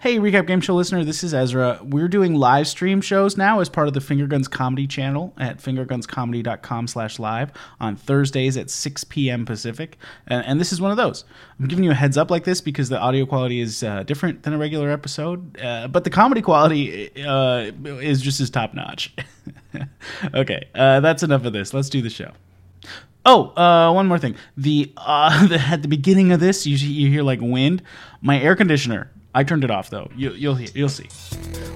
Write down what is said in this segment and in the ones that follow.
Hey, Recap Game Show listener, this is Ezra. We're doing live stream shows now as part of the Fingerguns Comedy channel at fingergunscomedy.com slash live on Thursdays at 6 p.m. Pacific. And, and, this is one of those. I'm giving you a heads up like this because the audio quality is uh, different than a regular episode, uh, but the comedy quality uh, is just as top notch. okay, uh, that's enough of this. Let's do the show. Oh, uh, one more thing. The, uh, the at the beginning of this, you, you hear like wind. My air conditioner I turned it off though. You, you'll you'll see.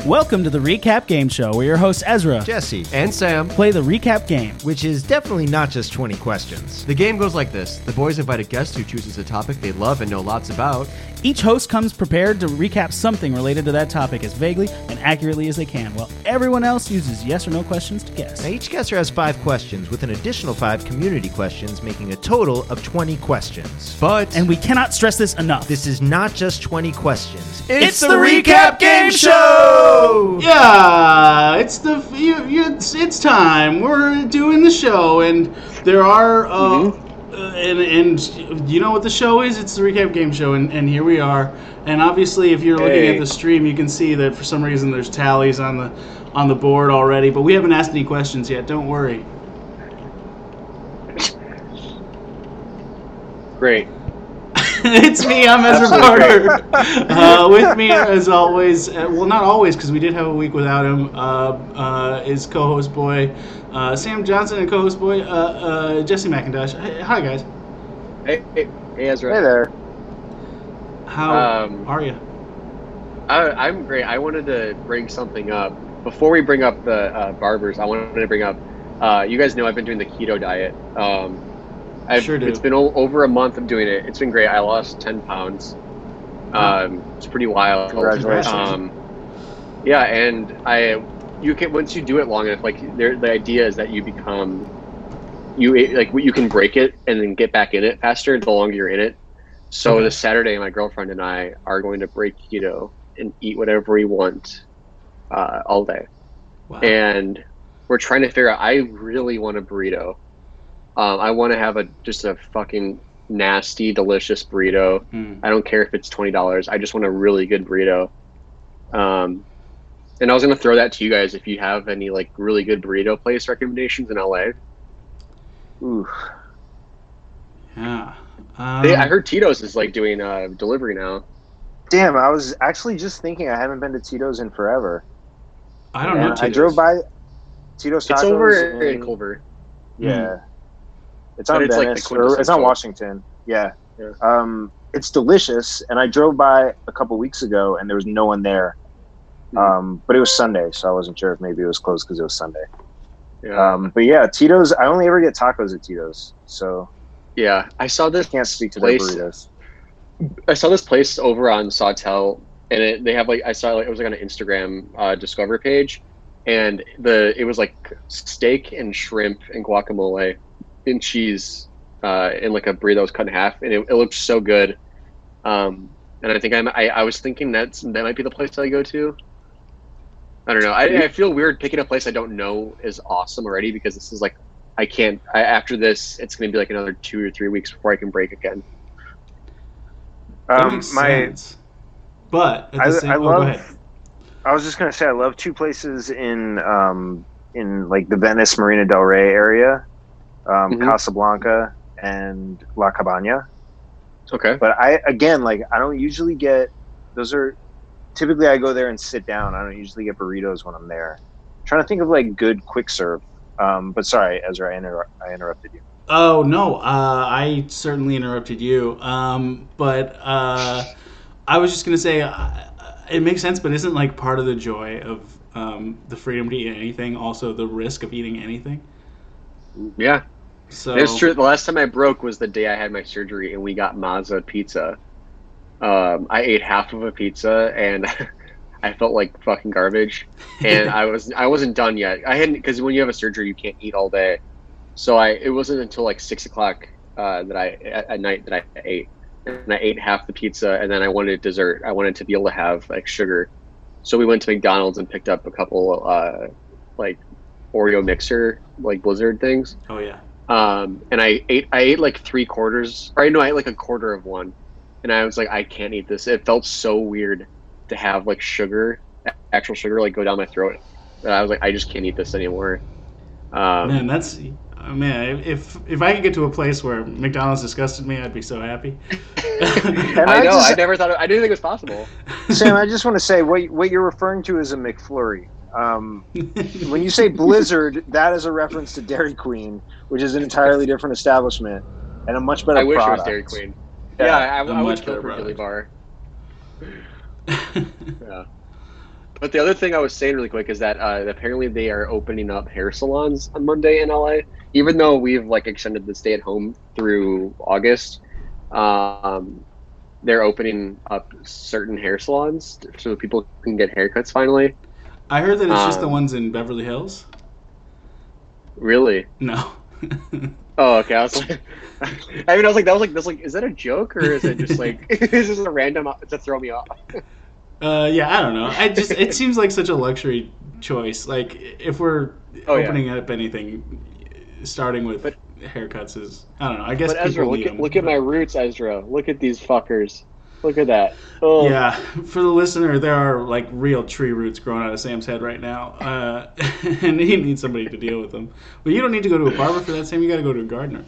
Welcome to the Recap Game Show, where your hosts Ezra, Jesse, and Sam play the recap game. which is definitely not just 20 questions. The game goes like this the boys invite a guest who chooses a topic they love and know lots about. Each host comes prepared to recap something related to that topic as vaguely and accurately as they can, while everyone else uses yes or no questions to guess. Now, each guesser has five questions, with an additional five community questions, making a total of 20 questions. But And we cannot stress this enough. This is not just 20 questions. It's, the Recap Game Show! Yeah, it's the you, you, it's, it's time. We're doing the show, and there are uh, uh, and and you know what the show is? It's the recap game show, and, and here we are. And obviously, if you're looking at the stream, you can see that for some reason there's tallies on the on the board already, but we haven't asked any questions yet. Don't worry. Great. it's me. I'm Ezra Porter. uh, with me, as always, uh, well, not always, because we did have a week without him. Uh, uh, is co-host boy uh, Sam Johnson and co-host boy uh, uh, Jesse McIntosh. Hey, hi guys. Hey, hey, hey Ezra. Hey there. How Um, are you? I, I'm great. I wanted to bring something up. Before we bring up the uh, barbers, I wanted to bring up. Uh, you guys know I've been doing the keto diet. Um, I've, Sure do. It's been o- over a month of doing it. It's been great. I lost ten pounds. Um, it's pretty wild. Congratulations. Um, yeah, and I, you can once you do it long enough, like there, the idea is that you become, you like you can break it and then get back in it faster the longer you're in it. So Okay. this Saturday, my girlfriend and I are going to break keto and eat whatever we want uh, all day. Wow. And we're trying to figure out. I really want a burrito. Um, I want to have a just a fucking nasty, delicious burrito. Hmm. I don't care if it's twenty dollars. I just want a really good burrito. Um, and I was gonna throw that to you guys if you have any like really good burrito place recommendations in LA. Ooh. Yeah. Um, They, I heard Tito's is like doing uh, delivery now. Damn, I was actually just thinking I haven't been to Tito's in forever. I don't know. And I drove by Tito's Tacos. It's over in- in Culver. Yeah. It's on it's like Venice. or it's on Washington. Yeah. Yeah. Um, it's delicious, and I drove by a couple weeks ago, and there was no one there. Hmm. Um, but it was Sunday, so I wasn't sure if maybe it was closed because it was Sunday. Yeah, Um, but yeah, Tito's. I only ever get tacos at Tito's, so yeah. I saw this I can't speak to their burritos. I saw this place over on Sawtelle, and it, they have like I saw like it was like on an Instagram uh, Discover page, and the it was like steak and shrimp and guacamole and cheese uh, in like a burrito that was cut in half, and it, it looked so good. Um, and I think I'm, I I was thinking that's that might be the place I go to. I don't know. I, I feel weird picking a place I don't know is awesome already because this is like I can't. I, after this, it's going to be like another two or three weeks before I can break again. Um, my sense. But at the I, same, I oh, love. I was just gonna say I love two places in um, in like the Venice Marina Del Rey area, um, Mhm. Casablanca and La Cabana. Okay. But I again like I don't usually get those are typically I go there and sit down. I don't usually get burritos when I'm there. trying to think of like good quick serve. Um, but sorry, Ezra, I, inter- I interrupted you. Oh no, uh, I certainly interrupted you. Um, but uh, I was just gonna say uh, it makes sense, but isn't like part of the joy of um, the freedom to eat anything also the risk of eating anything? Yeah, So it's true. The last time I broke was the day I had my surgery, and we got Mozza pizza. Um, I ate half of a pizza, and I felt like fucking garbage. And I was I wasn't done yet. I hadn't because when you have a surgery, you can't eat all day. So I it wasn't until like six o'clock uh, that I at, at night that I ate, and I ate half the pizza, and then I wanted dessert. I wanted to be able to have like sugar. So we went to McDonald's and picked up a couple uh, like Oreo mixer like Blizzard things. Oh yeah. Um, and I ate I ate like three quarters, or I know I ate like a quarter of one, and I was like, I can't eat this. It felt so weird. to have like sugar, actual sugar, like go down my throat. And I was like, I just can't eat this anymore. Um, Man, that's uh, man. If if I could get to a place where McDonald's disgusted me, I'd be so happy. I I know. just- I never thought. It, I didn't think it was possible. Sam, I just want to say what what you're referring to is a McFlurry. Um, when you say Blizzard, that is a reference to Dairy Queen, which is an entirely different establishment and a much better I wish product. it was Dairy Queen. Yeah, Yeah, I, a I would much kill better for Dilly product. Bar. Yeah. But the other thing I was saying really quick is that uh, apparently they are opening up hair salons on Monday in LA. Even though we've like extended the stay at home through August, um, they're opening up certain hair salons so people can get haircuts finally. I heard that it's just the Um, ones in Beverly Hills. Really? No. Oh, okay. I was like, I mean, I was like, that was like, that's like, is that a joke or is it just like, is this a random to throw me off? Uh, yeah, I don't know. I just it seems like such a luxury choice. Like if we're Oh, yeah. opening up anything, starting with But- haircuts is I don't know. I guess But Ezra, people look at them, look at but- my roots, Ezra. Look at these fuckers. Look at that. Oh, Yeah, for the listener, there are like real tree roots growing out of Sam's head right now, uh, and he needs somebody to deal with them. But you don't need to go to a barber for that, Sam. You got to go to a gardener.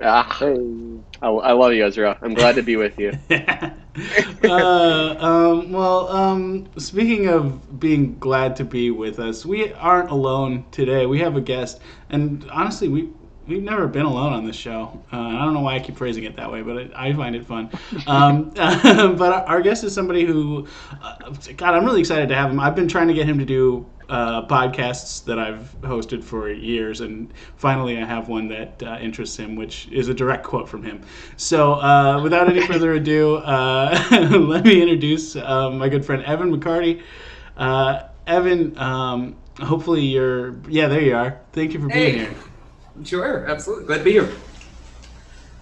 Ah, I, I love you, Ezra. I'm glad to be with you. uh, um, well, um, speaking of being glad to be with us, we aren't alone today. We have a guest, and honestly, we we've never been alone on this show. Uh, I don't know why I keep phrasing it that way, but it, I find it fun. Um, but our, our guest is somebody who, uh, God, I'm really excited to have him. I've been trying to get him to do. Uh, podcasts that I've hosted for years, and finally I have one that uh, interests him, which is a direct quote from him. So, uh, without any further ado, uh, let me introduce uh, my good friend Evan McCarty. Uh, Evan, um, hopefully you're. Yeah, there you are. Thank you for being Hey. here. Sure, absolutely. Glad to be here.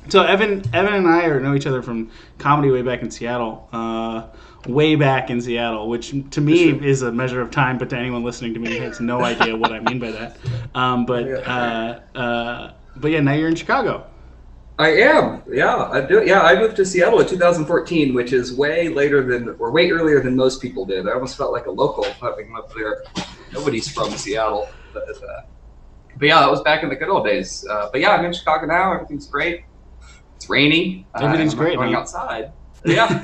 So Evan, Evan and I are know each other from comedy way back in Seattle, uh, way back in Seattle, which to me is a measure of time, but to anyone listening to me has no idea what I mean by that. Um, but uh, uh, but yeah, now you're in Chicago. I am. Yeah, I do. Yeah, I moved to Seattle in 2014, which is way later than, or way earlier than most people did. I almost felt like a local having moved there. Nobody's from Seattle. But, uh, but yeah, that was back in the good old days. Uh, but yeah, I'm in Chicago now. Everything's great. It's rainy. Uh, Everything's I'm great, Going huh? outside. Yeah,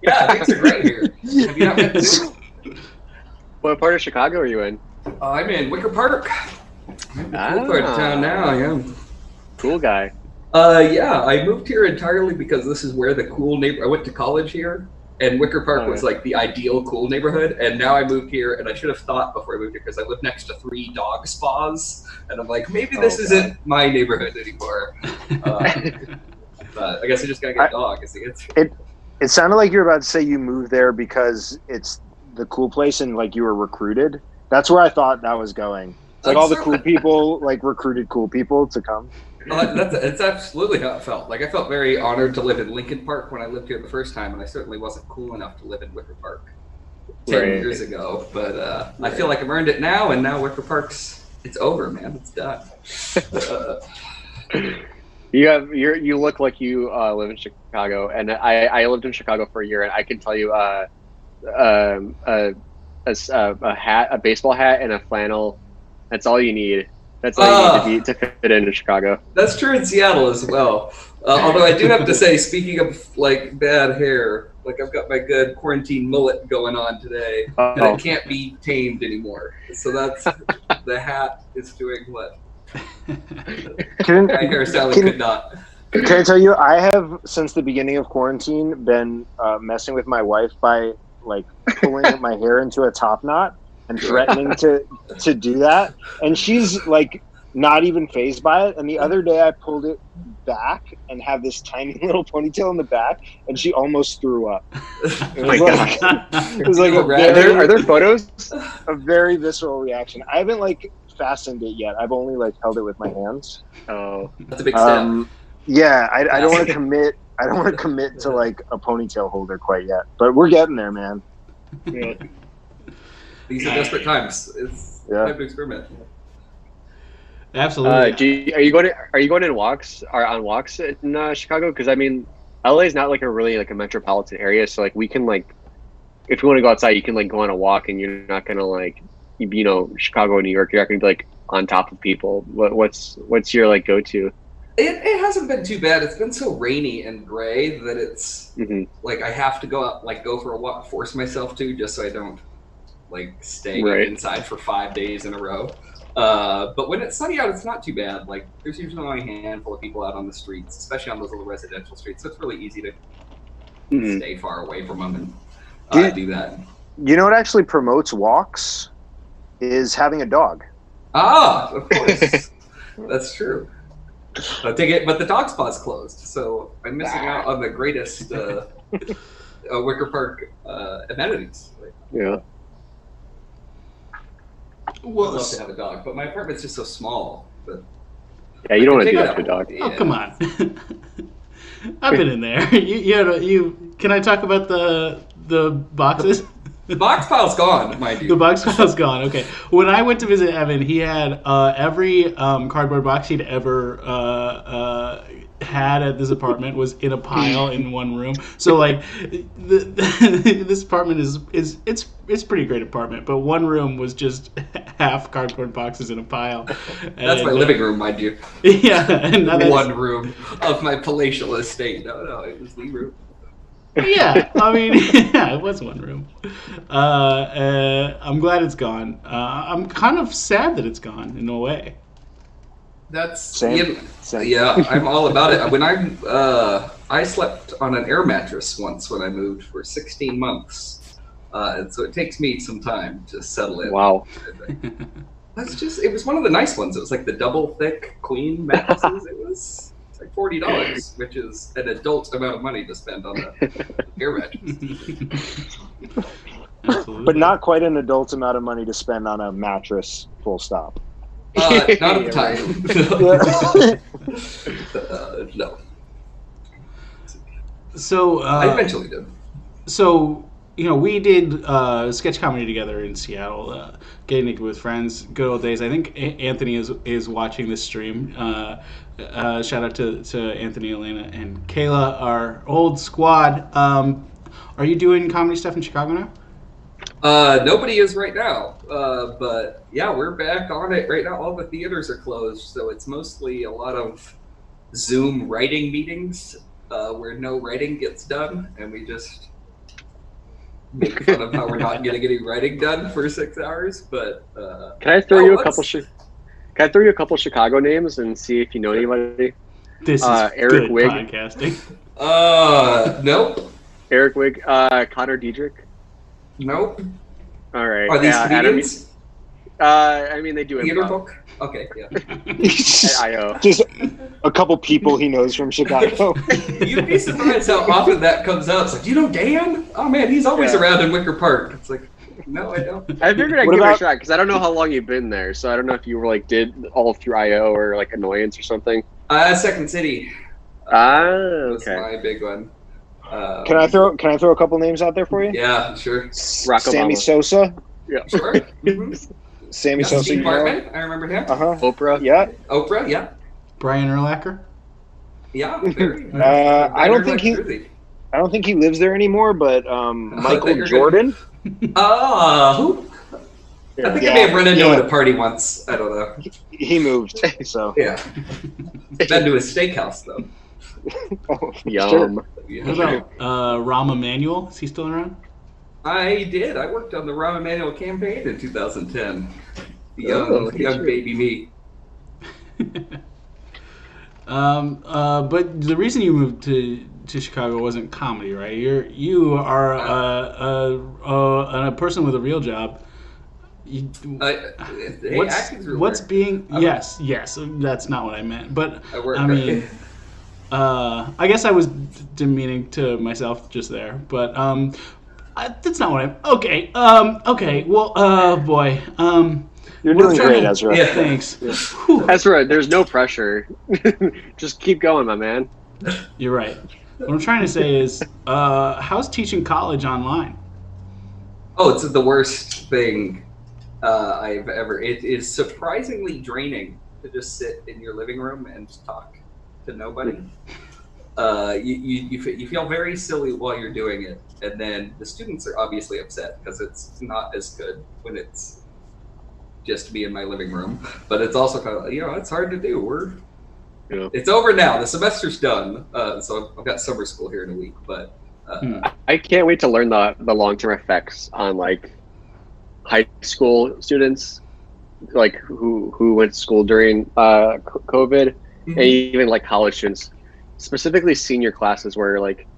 yeah, things are great here. Have you not been to? What part of Chicago are you in? Uh, I'm in Wicker Park. I'm in the cool part of town now. Yeah. Cool guy. Uh, yeah, I moved here entirely because this is where the cool neighbor. I went to college here, and Wicker Park Oh, was yeah. like the ideal cool neighborhood. And now I moved here, and I should have thought before I moved here because I live next to three dog spas, and I'm like, maybe this Oh, isn't my neighborhood anymore. Uh, but I guess I just gotta get I- a dog. Is the answer. it sounded like you were about to say you moved there because it's the cool place and like you were recruited. That's where I thought that was going. Like all the cool people like recruited cool people to come. Uh, that's, that's absolutely how it felt. Like I felt very honored to live in Lincoln Park when I lived here the first time, and I certainly wasn't cool enough to live in Wicker Park ten Right. years ago. But uh, I feel like I've earned it now, and now Wicker Park's it's over, man. It's done. Uh, You have you you look like you uh, live in Chicago, and I, I lived in Chicago for a year, and I can tell you, uh, um, a, a- a hat, a baseball hat, and a flannel. That's all you need. That's all Ah. you need to, be, to fit into Chicago. that's true in Seattle as well. Uh, although I do have to say, speaking of like bad hair, like I've got my good quarantine mullet going on today, and Oh, it can't be tamed anymore. So that's the hat is doing what Can, my hairstyle Can- could not. can I tell you, I have since the beginning of quarantine been uh, messing with my wife by like pulling my hair into a top knot and threatening to to do that, and she's like not even phased by it. And the other day, I pulled it back and have this tiny little ponytail in the back, and she almost threw up. It was my like, it was like a Oh. Are there, are there photos? a very visceral reaction. I haven't like fastened it yet. I've only like held it with my hands. Oh, That's a big step. Um, yeah, I, I don't want to commit. I don't want to commit to like a ponytail holder quite yet, but we're getting there, man. These are desperate times. It's Yeah. time to experiment. Absolutely. uh, do you, are you going to are you going in walks or on walks in uh, Chicago? Because I mean, LA is not like a really like a metropolitan area, so like we can like if you want to go outside, you can like go on a walk, and you're not gonna like, you, you know, Chicago, and New York, you're not gonna be like on top of people. What, what's what's your like go to? It, it hasn't been too bad. It's been so rainy and gray that it's hmm like I have to go out, like go for a walk, force myself to, just so I don't like stay Right. inside for five days in a row. Uh, but when it's sunny out, it's not too bad. Like there's usually only a handful of people out on the streets, especially on those little residential streets. So it's really easy to hmm stay far away from them and Do uh, you- do that. You know what actually promotes walks is having a dog. Ah, of course, that's true. But, take it, but the dog spot's closed, so I'm missing out on the greatest uh, uh, Wicker Park uh, amenities. Like, Yeah. I'd love to have a dog, but my apartment's just so small. But Yeah, you don't want to do that to a dog. oh Yeah. come on. I've been in there. You, you, had a- you can I talk about the the boxes? The box pile's gone, mind you. The box pile's gone. Okay. When I went to visit Evan, he had uh, every um, cardboard box he'd ever uh, uh, had at this apartment was in a pile in one room. So like, the, this apartment is is it's it's a pretty great apartment, but one room was just half cardboard boxes in a pile. That's my uh, living room, mind you. Yeah, and One room of my palatial estate. No, no, it was the room. Yeah, I mean, yeah, it was one room. Uh, uh, I'm glad it's gone. Uh, I'm kind of sad that it's gone in a way. That's Same. yeah, Same. yeah, I'm all about it. When I uh, I slept on an air mattress once when I moved for 16 months, uh, and so it takes me some time to settle in. Wow. That's just it was one of the nice ones. It was like the double thick queen mattresses. it was it's like forty dollars, which is an adult amount of money to spend on a air mattress. But not quite an adult amount of money to spend on a mattress, full stop. Uh, not at the time. uh, no, So, I uh, eventually did. so you know, we did uh, sketch comedy together in Seattle, uh, getting naked with friends, good old days. I think A- Anthony is is watching this stream. Uh, uh, shout out to, to Anthony, Elena, and Kayla, our old squad. Um, are you doing comedy stuff in Chicago now? Uh, nobody is right now, uh, but yeah, we're back on it right now. All the theaters are closed, so it's mostly a lot of Zoom writing meetings where no writing gets done, and we just make fun of how we're not getting any writing done for six hours. But uh, Can I throw Oh, you a couple? Chi- Can I throw you a couple Chicago names and see if you know anybody? This is Uh, Eric good Wig. podcasting. uh, nope, Eric Wig, uh, Connor Diedrich. nope. All right. Are these uh, Adam- comedians? Uh, I mean, they do Theater improv. folk? Okay, yeah. At IO. Just a couple people he knows from Chicago. You'd be surprised how often that comes up. It's like, you know Dan? Oh man, he's always Yeah. around in Wicker Park. It's like, no, I don't. I figured I'd What give it a shot because I don't know how long you've been there, so I don't know if you were like did all through IO or like annoyance or something. Uh, Second City Ah, was okay. my big one. Um, Can I throw Can I throw a couple names out there for you? Yeah, sure. Rock Sammy Obama. Sosa. Yeah, sure. Mhm. Sammy Yeah, Sosa. Steve You know? Bartman, I remember him. Uh huh. Oprah. Yeah. Oprah, yeah. Brian Urlacher. Yeah, very. Uh, I don't think he- Jersey. I don't think he lives there anymore, but um, Oh, Michael you're. Jordan. Who? I think I may have run into him yeah. at a party once. I don't know. He moved. So. Yeah. Been to his steakhouse though. Oh, Yum. sure. Yeah. What about uh, Rahm Emanuel? Is he still around? I did. I worked on the Rahm Emanuel campaign in 2010. The Oh, young, young you. baby me. Um, uh, but the reason you moved to to Chicago wasn't comedy, right? You're you are a a, a, a person with a real job. You, hey, what's what's being? I'm- yes, yes. That's not what I meant. But I. I mean, uh, I guess I was demeaning to myself just there. But um, I, that's not what I'm. Okay. Um. Okay. Well. Uh. Boy. Um. You're doing great, to- Ezra. Yeah. Thanks. Whew. Ezra, there's no pressure. Just keep going, my man. You're right. What I'm trying to say is, uh, how's teaching college online? Oh, it's the worst thing uh, I've ever. It is surprisingly draining to just sit in your living room and talk to nobody. Uh, you, you, you, fe- you feel very silly while you're doing it, and then the students are obviously upset because it's not as good when it's just me in my living room. But it's also kind of you know it's hard to do. We're Yeah. it's over now. The semester's done, uh, so I've got summer school here in a week. But uh, Hmm. I can't wait to learn the the long term effects on like high school students, like who who went to school during uh, c- COVID, and even like college students, specifically senior classes where like.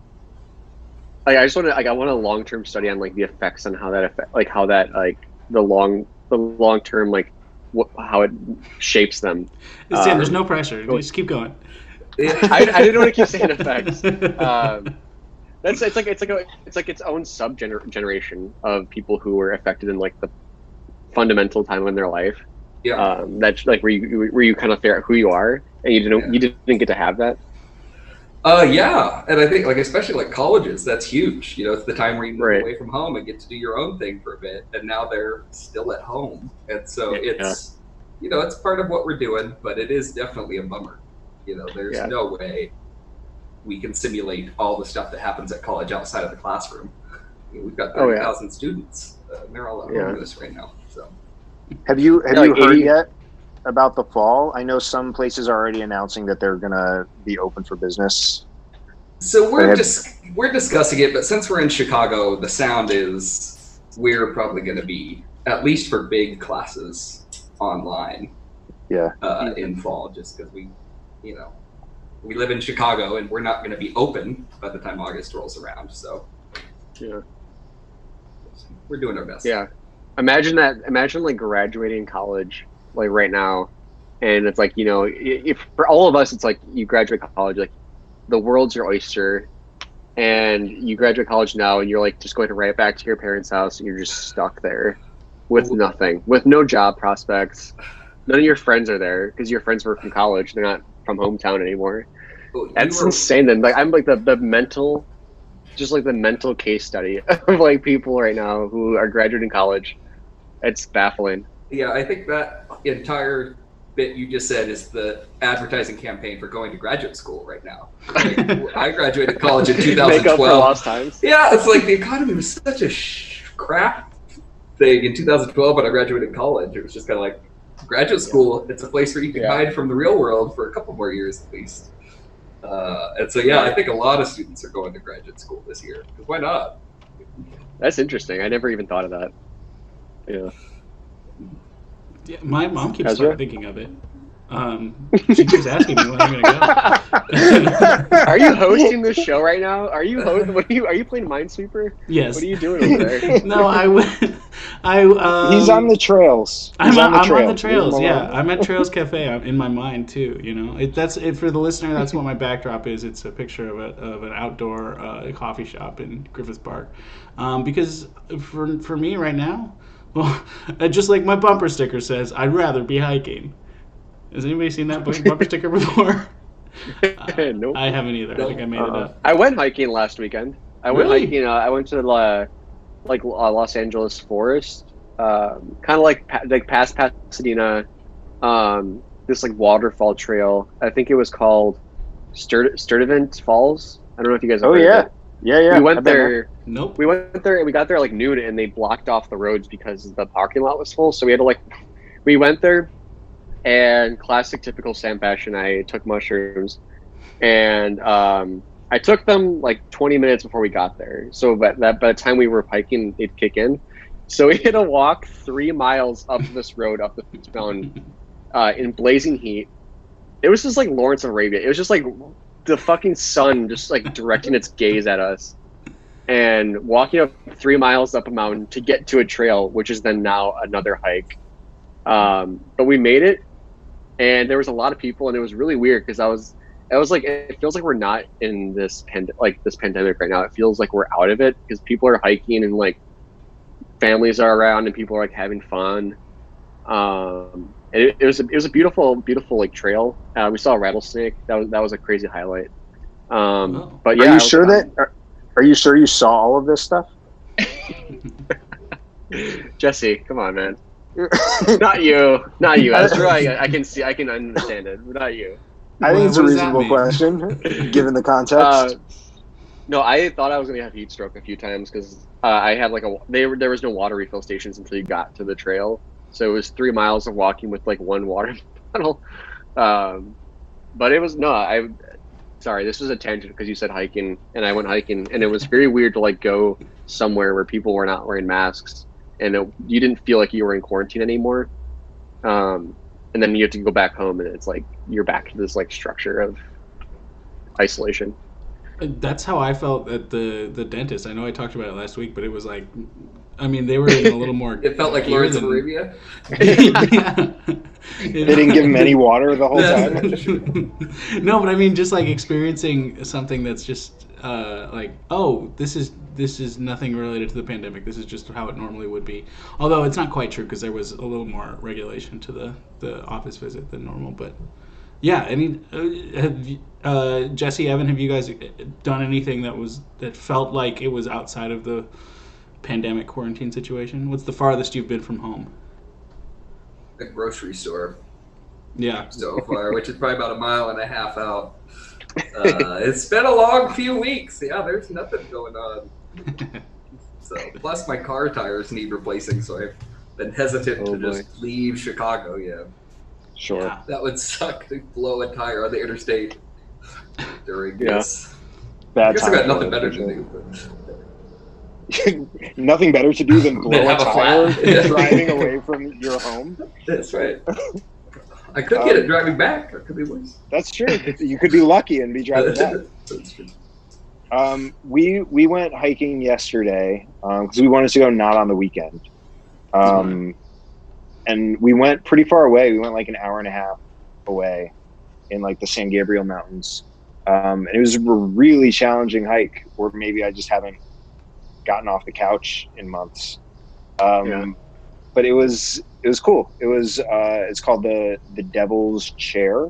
Like I just want to like I want a long term study on like the effects on how that affect like how that like the long the long term like wh- how it shapes them. Sam, Um, there's no pressure. Just keep going. I, I didn't want to keep saying effects. Um, that's it's like it's like a, it's like its own sub generation of people who were affected in like the fundamental time in their life. yeah, Um, that's like where you where you kind of figure out who you are, and you didn't Yeah. you didn't get to have that. Uh, yeah, and I think like especially like colleges, that's huge. You know, it's the time where you move Right. away from home and get to do your own thing for a bit, and now they're still at home, and so Yeah. it's you know it's part of what we're doing, but it is definitely a bummer. You know, there's Yeah. no way we can simulate all the stuff that happens at college outside of the classroom. I mean, we've got Oh, thirty yeah. students, uh, and they're all at home Yeah. with us right now. So Have you have Yeah, you like heard 80 yet about the fall? I know some places are already announcing that they're gonna be open for business. So we're have- just we're discussing it, but since we're in Chicago, the sound is we're probably going to be at least for big classes online. Yeah. Uh, in fall, just because we, you know, we live in Chicago and we're not going to be open by the time August rolls around. So Yeah. we're doing our best. Yeah. Imagine that. Imagine like graduating college, like right now, and it's like you know, if for all of us, it's like you graduate college, like the world's your oyster, and you graduate college now, and you're like just going to right back to your parents' house, and you're just stuck there with nothing, with no job prospects. None of your friends are there because your friends were from college; they're not from hometown anymore. You That's were- insane. Then, like, I'm like the the mental, just like the mental case study of like people right now who are graduating college. It's baffling. Yeah, I think that entire bit you just said is the advertising campaign for going to graduate school right now. Like, I graduated college in Make up for 2012. lost times. Yeah, it's like the economy was such a sh- crap thing in 2012 when I graduated college. It was just kind of like graduate school. It's a place where you can Yeah. hide from the real world for a couple more years at least. Uh, and so, yeah, I think a lot of students are going to graduate school this year. 'Cause Why not? That's interesting. I never even thought of that. Yeah. Yeah, my mom keeps thinking of it. Um, she keeps asking me when I'm gonna go. Are you hosting this show right now? Are you host? What are you? Are you playing Minesweeper? yes. What are you doing over there? No, I would. I. Um, He's on the trails. I'm, He's on, on the I'm on the trails. trails. Leave him Yeah. I'm at Trails Cafe. I'm in my mind too. You know, it, that's it for the listener. That's what my backdrop is. It's a picture of, a, of an outdoor uh, coffee shop in Griffith Park. Um, because for for me right now, well, uh, just like my bumper sticker says, I'd rather be hiking. Has anybody seen that bumper sticker before? Uh, Nope. I haven't either. I think I made it up. I went hiking last weekend. I went Really? hiking. Uh, I went to uh, like uh, Los Angeles forest, um, kind of like like past Pasadena. Um, this like waterfall trail. I think it was called Stur- Sturtevant Falls. I don't know if you guys. Have Oh heard of yeah, it. Yeah, yeah. we went I've there. Nope. We went there and we got there like noon, and they blocked off the roads because the parking lot was full. So we had to like, we went there, and classic typical Sam fashion, I took mushrooms, and um, I took them like 20 minutes before we got there. So but that by the time we were hiking, it'd kick in. So we had to walk three miles up this road up this mountain uh, in blazing heat. It was just like Lawrence of Arabia. It was just like the fucking sun just like directing its gaze at us and walking up three miles up a mountain to get to a trail, which is then now another hike. Um, but we made it, and there was a lot of people, and it was really weird because I was, I was like, it feels like we're not in this pand- like this pandemic right now. It feels like we're out of it because people are hiking and like families are around and people are like having fun. Um, it, it was a, it was a beautiful, beautiful like trail. Uh, we saw a rattlesnake. That was that was a crazy highlight. Um, Oh. but yeah, are you was- sure that? Are, are you sure you saw all of this stuff? Jesse, come on, man. not you, not you. Ezra, I, I can see, I can understand it. but Not you. I think What- it's a what does that reasonable question, given the context. Uh, No, I thought I was gonna have heat stroke a few times because uh, I had like a they, there was no water refill stations until you got to the trail, so it was three miles of walking with like one water bottle. Um, but it was no, I sorry, this was a tangent because you said hiking and I went hiking and it was very weird to like go somewhere where people were not wearing masks and it, you didn't feel like you were in quarantine anymore. Um, and then you have to go back home and it's like you're back to this like structure of isolation. That's how I felt at the the dentist. I know I talked about it last week, but it was like, I mean, they were in a little more. It felt like gear Lawrence of Arabia. yeah. They didn't give him any water the whole time. no, but I mean, just like experiencing something that's just uh, like, oh, this is this is nothing related to the pandemic. This is just how it normally would be. Although it's not quite true because there was a little more regulation to the the office visit than normal. But yeah, I mean, uh, have you- uh, Jesse, Evan, have you guys done anything that was that felt like it was outside of the pandemic quarantine situation? What's the farthest you've been from home? A grocery store Yeah. so far, which is probably about a mile and a half out. Uh, it's been a long few weeks. Yeah, there's nothing going on. So plus my car tires need replacing, so I've been hesitant Oh, to just leave Chicago. Yeah, Sure. Yeah. that would suck to blow a tire on the interstate during Yeah. this. I guess I got nothing better it, to for do. nothing better to do than blow Than a tire driving away from your home. That's right. I could get it driving back. Could be worse. That's true. You could be lucky and be driving back. That's true. Um, we we went hiking yesterday because we wanted to go not on the weekend, um, and we went pretty far away. We went like an hour and a half away in like the San Gabriel Mountains, um, and it was a really challenging hike. Or maybe I just haven't gotten off the couch in months. Um, Yeah. But it was it was cool. It was uh, it's called the the Devil's Chair,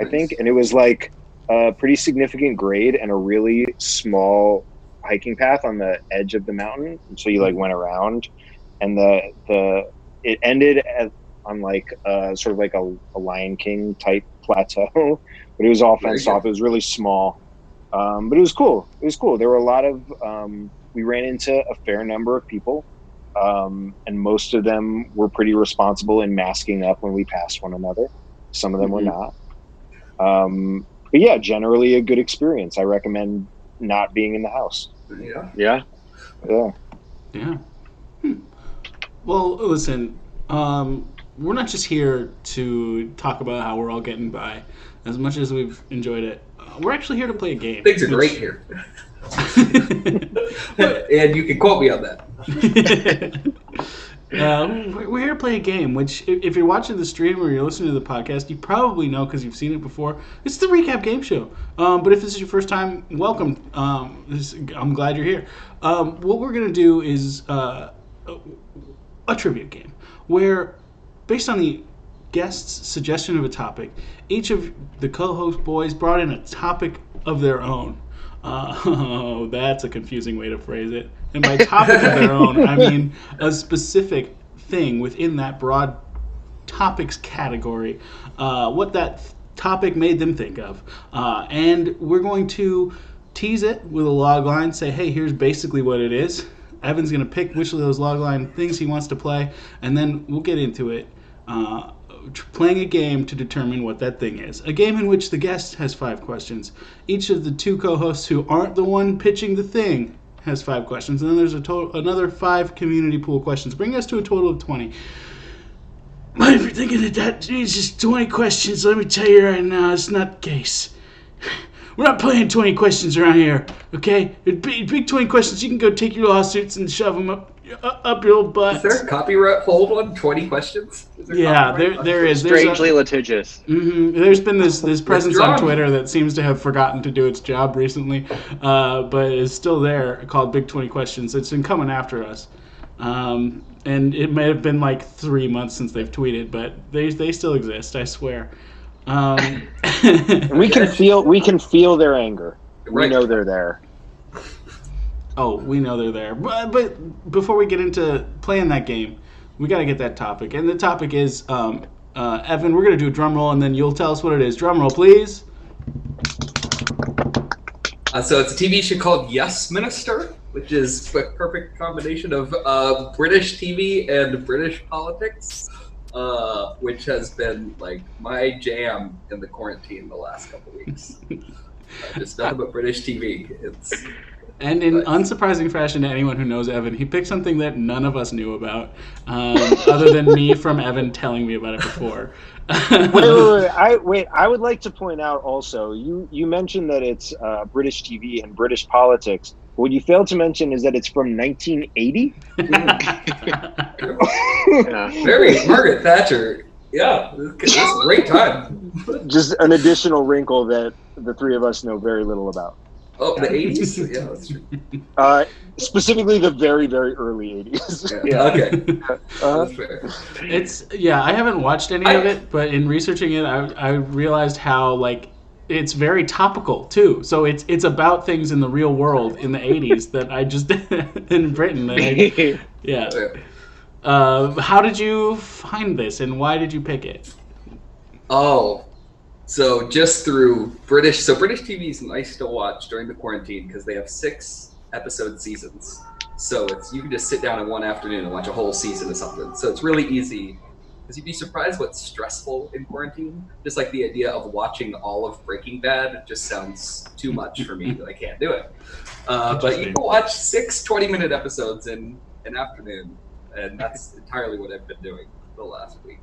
I think, and it was like a pretty significant grade and a really small hiking path on the edge of the mountain. And so you like went around, and the the it ended at on like uh, sort of like a, a Lion King type plateau, but it was all fenced off. It was really small, um, but it was cool. It was cool. There were a lot of um, we ran into a fair number of people. Um, and most of them were pretty responsible in masking up when we passed one another. Some of them were not. Um, but yeah, generally a good experience. I recommend not being in the house. Yeah. Yeah. Yeah. Yeah. Hmm. Well, listen, um, we're not just here to talk about how we're all getting by. As much as we've enjoyed it, uh, we're actually here to play a game. Things are which- great here. and you can quote me on that. uh, we're here to play a game, which, if you're watching the stream or you're listening to the podcast, you probably know because you've seen it before. It's the recap game show. Um, but if this is your first time, welcome. Um, this, I'm glad you're here. Um, what we're gonna do is uh, a trivia game where, based on the guest's suggestion of a topic, each of the co-host boys brought in a topic of their own. Uh, oh, that's a confusing way to phrase it. And by topic of their own, I mean a specific thing within that broad topics category, uh, what that topic made them think of. Uh, and we're going to tease it with a log line, say, hey, here's basically what it is. Evan's going to pick which of those log line things he wants to play, and then we'll get into it. Uh, playing a game to determine what that thing is. A game in which the guest has five questions. Each of the two co-hosts who aren't the one pitching the thing has five questions, and then there's a total another five community pool questions, bringing us to a total of twenty. But if you're thinking that that is just 20 questions, let me tell you right now, it's not the case. We're not playing 20 questions around here, okay? Big 20 questions, you can go take your lawsuits and shove them up, up your old butt. Is there a copyright hold on 20 questions? Is there Yeah, there, on- there is. There's a- Strangely litigious. hmm There's been this this presence on Twitter that seems to have forgotten to do its job recently, uh, but is still there called Big Twenty Questions. It's been coming after us, um, and it may have been like three months since they've tweeted, but they they still exist. I swear. Um, we can feel we can feel their anger. We know they're there. Oh, we know they're there, but but before we get into playing that game, we got to get that topic, and the topic is um, uh, Evan. We're gonna do a drum roll, and then you'll tell us what it is. Drum roll, please. Uh, so it's a TV show called Yes Minister, which is a perfect combination of uh, British TV and British politics, uh, which has been like my jam in the quarantine the last couple weeks. Uh, just nothing but British TV. It's And in Right. unsurprising fashion to anyone who knows Evan, he picked something that none of us knew about, um, other than me from Evan telling me about it before. wait, wait, wait. I wait. I would like to point out also. You you mentioned that it's uh, British TV and British politics. What you failed to mention is that it's from 1980. Yeah. very Margaret Thatcher. Yeah, it's a great time. Just an additional wrinkle that the three of us know very little about. Oh, the 80s? Yeah, that's true. Uh, specifically, the very very early 80s. Yeah, okay. Uh, That's fair. It's yeah, I haven't watched any of it, but in researching it, I, I realized how like it's very topical too. So it's it's about things in the real world in the '80s that I just in Britain. I, yeah. Yeah. Uh, how did you find this, and why did you pick it? Oh, so just through British. So British TV is nice to watch during the quarantine because they have six episode seasons. So it's you can just sit down in one afternoon and watch a whole season of something. So it's really easy. Because you'd be surprised what's stressful in quarantine. Just like the idea of watching all of Breaking Bad just sounds too much for me. I can't do it. Uh, but you can watch six 20 minute episodes in an afternoon. And that's entirely what I've been doing the last week.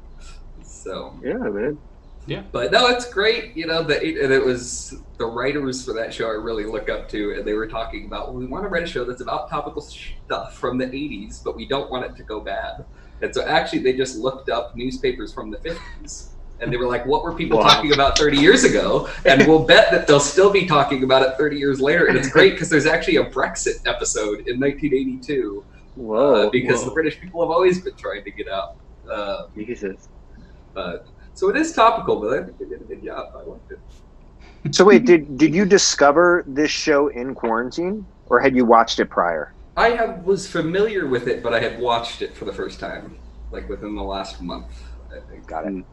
So yeah, man. But no, it's great. You know, the and it was the writers for that show I really look up to, and they were talking about well, we want to write a show that's about topical stuff from the '80s, but we don't want it to go bad. And so actually, they just looked up newspapers from the '50s, and they were like, "What were people Wow. talking about 30 years ago?" And we'll bet that they'll still be talking about it 30 years later. And it's great because there's actually a Brexit episode in 1982 Whoa. uh, because whoa. the British people have always been trying to get out. Uh, Jesus. but so it is topical, but I think they did a good job. I liked it. So wait, did did you discover this show in quarantine, or had you watched it prior? I have was familiar with it, but I had watched it for the first time, like within the last month. I think. Got it.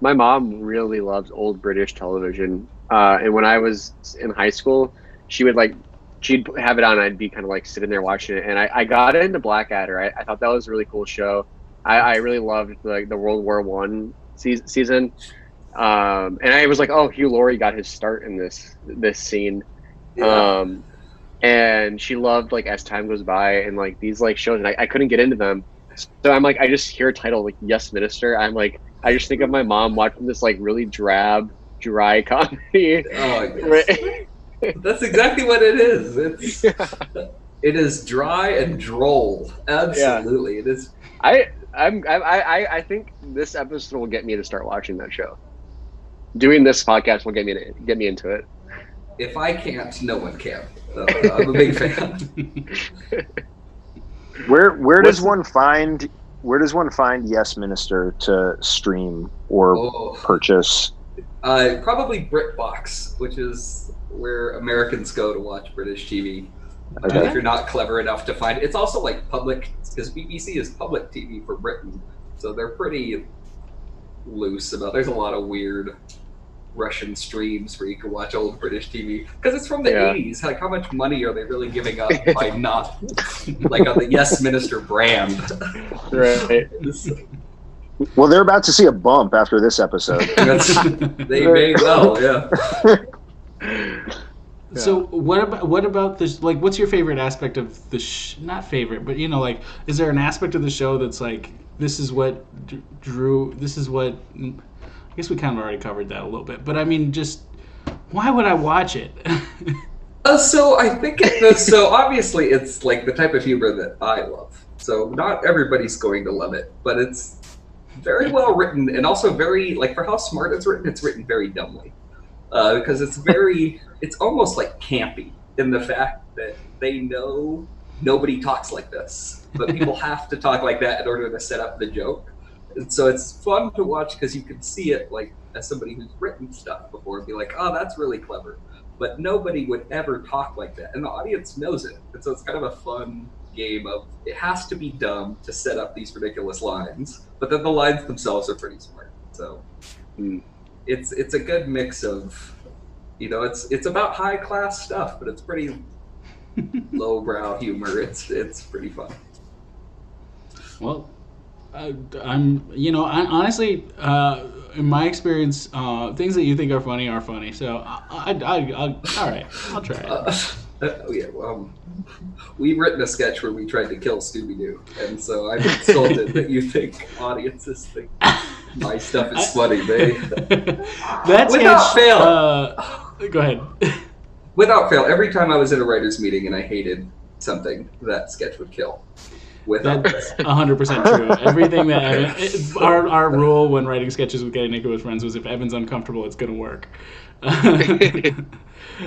My mom really loves old British television, uh, and when I was in high school, she would like she'd have it on. I'd be kind of like sitting there watching it, and I, I got into Blackadder. I, I thought that was a really cool show. I, I really loved like the World War One season, season. Um, and I was like, oh, Hugh Laurie got his start in this this scene. Yeah. Um, and she loved like as time goes by and like these like shows, and I, I couldn't get into them. So I'm like, I just hear a title like Yes Minister. I'm like, I just think of my mom watching this like really drab, dry comedy. oh, that's exactly what it is. It's it is dry and droll. Absolutely, it is. I I'm I, I I think this episode will get me to start watching that show. Doing this podcast will get me to get me into it. If I can't, no one can. So, I'm a big fan. Where where does What's- one find where does one find Yes Minister to stream or Oh. purchase? Uh, probably BritBox, which is where Americans go to watch British TV. Uh, Okay. if you're not clever enough to find it. It's also like public, because BBC is public TV for Britain. So they're pretty loose about There's a lot of weird Russian streams where you can watch old British TV. Because it's from the Yeah. 80s. Like, how much money are they really giving up by not, like, on the Yes Minister brand? Right. Well, they're about to see a bump after this episode. They may well, yeah. So what about what about this? Like, what's your favorite aspect of the? Sh- not favorite, but you know, like, is there an aspect of the show that's like this is what d- drew? This is what? I guess we kind of already covered that a little bit, but I mean, just why would I watch it? Uh, so I think it. So obviously, it's like the type of humor that I love. So not everybody's going to love it, but it's very well written and also very like for how smart it's written. It's written very dumbly uh, because it's very. it's almost like campy in the fact that they know nobody talks like this, but people have to talk like that in order to set up the joke. And so it's fun to watch because you can see it like as somebody who's written stuff before and be like, oh, that's really clever but nobody would ever talk like that, and the audience knows it. And so it's kind of a fun game of it has to be dumb to set up these ridiculous lines, but then the lines themselves are pretty smart. So Hmm. It's it's a good mix of You know, it's it's about high class stuff, but it's pretty lowbrow humor. It's it's pretty fun. Well, I, I'm, you know, I, honestly, uh, in my experience, uh, things that you think are funny are funny. So, I, I, I, I all right, I'll try it. Uh, oh yeah, well, we've written a sketch where we tried to kill Scooby Doo, and so I'm insulted that you think audiences think my stuff is funny. They, That's Without sketch, fail. Uh, go ahead. without fail, every time I was in a writers' meeting and I hated something, that sketch would kill. Without That's hundred percent true. Everything that Evan, it, our our rule when writing sketches with Getting Naked with Friends was if Evan's uncomfortable, it's gonna work.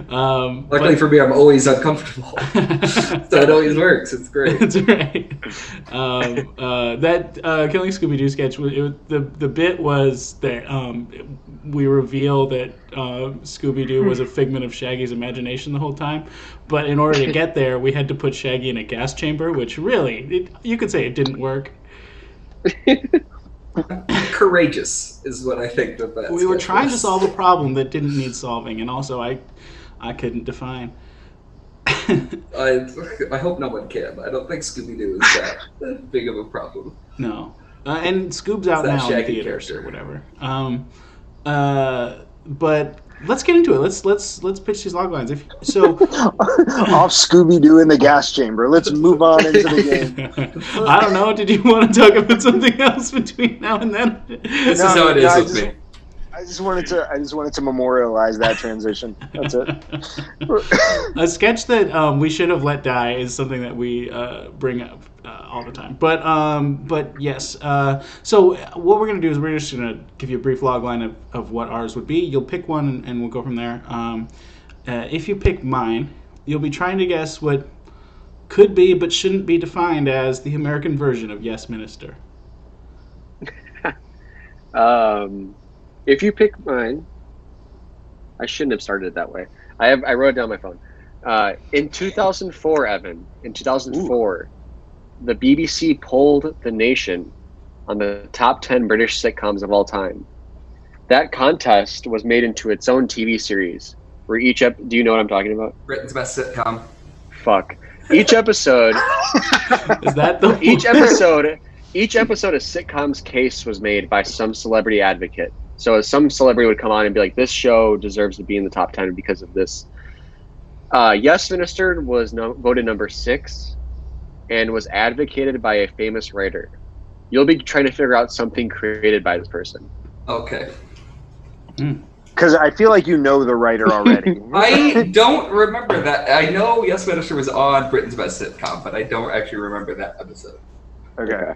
Um, Luckily but- for me, I'm always uncomfortable, so it always works. It's great. That's right. Um, uh, that uh, Killing Scooby Doo sketch, was- it, the the bit was that um, we reveal that uh, Scooby Doo was a figment of Shaggy's imagination the whole time. But in order to get there, we had to put Shaggy in a gas chamber, which really, it, you could say it didn't work. Courageous is what I think that that. We were trying to solve a problem that didn't need solving, and also I, I couldn't define. I, I hope no one can. I don't think Scooby Doo is that big of a problem. No. Uh, and Scoob's out now in Shaggy theaters character. or whatever. Um, uh, but let's get into it. Let's let's let's pitch these log lines. If so, Off Scooby Doo in the gas chamber. Let's move on into the game. I don't know. Did you want to talk about something else between now and then? This No, is how it is no, I with just- me. I just wanted to. I just wanted to memorialize that transition. That's it. a sketch that um, we should have let die is something that we uh, bring up uh, all the time. But um, but yes. Uh, so what we're gonna do is we're just gonna give you a brief log line of, of what ours would be. You'll pick one and, and we'll go from there. Um, uh, if you pick mine, you'll be trying to guess what could be but shouldn't be defined as the American version of Yes Minister. Um, if you pick mine, I shouldn't have started it that way. I have I wrote it down on my phone. Uh, in 2004, Evan, in 2004, the BBC polled the nation on the top 10 British sitcoms of all time. That contest was made into its own TV series. Where each ep- do you know what I'm talking about? Britain's best sitcom. Fuck. Each episode Is that the each episode each episode of sitcom's case was made by some celebrity advocate so some celebrity would come on and be like this show deserves to be in the top 10 because of this uh, yes minister was no, voted number six and was advocated by a famous writer you'll be trying to figure out something created by this person Okay. Because I feel like you know the writer already. I don't remember that. I know Yes Minister was on Britain's Best Sitcom, but I don't actually remember that episode. Okay.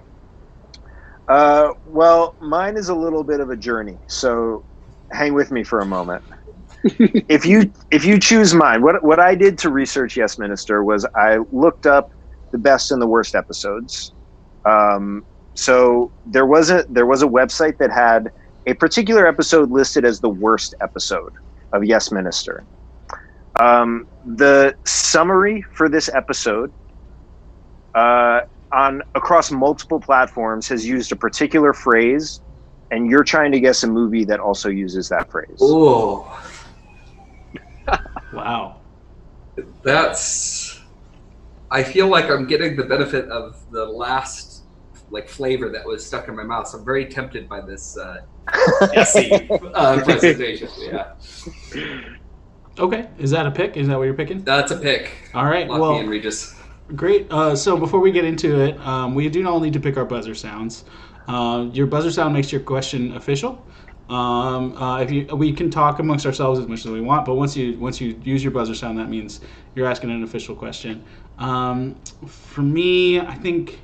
Uh, well, mine is a little bit of a journey, so hang with me for a moment. if you if you choose mine, what what I did to research Yes Minister was I looked up the best and the worst episodes. Um, so there was a there was a website that had a particular episode listed as the worst episode of Yes Minister. Um, the summary for this episode uh, on across multiple platforms has used a particular phrase, and you're trying to guess a movie that also uses that phrase. Oh, wow. that's. I feel like I'm getting the benefit of the last like flavor that was stuck in my mouth. So I'm very tempted by this uh, essay uh, presentation. Yeah, Okay, is that a pick? Is that what you're picking? that's a pick. All right. Lock well, me in, Regis. Great. Uh, so before we get into it, um, we do all need to pick our buzzer sounds. Uh, your buzzer sound makes your question official. Um, uh, if you, we can talk amongst ourselves as much as we want, but once you once you use your buzzer sound, that means you're asking an official question. Um, for me, I think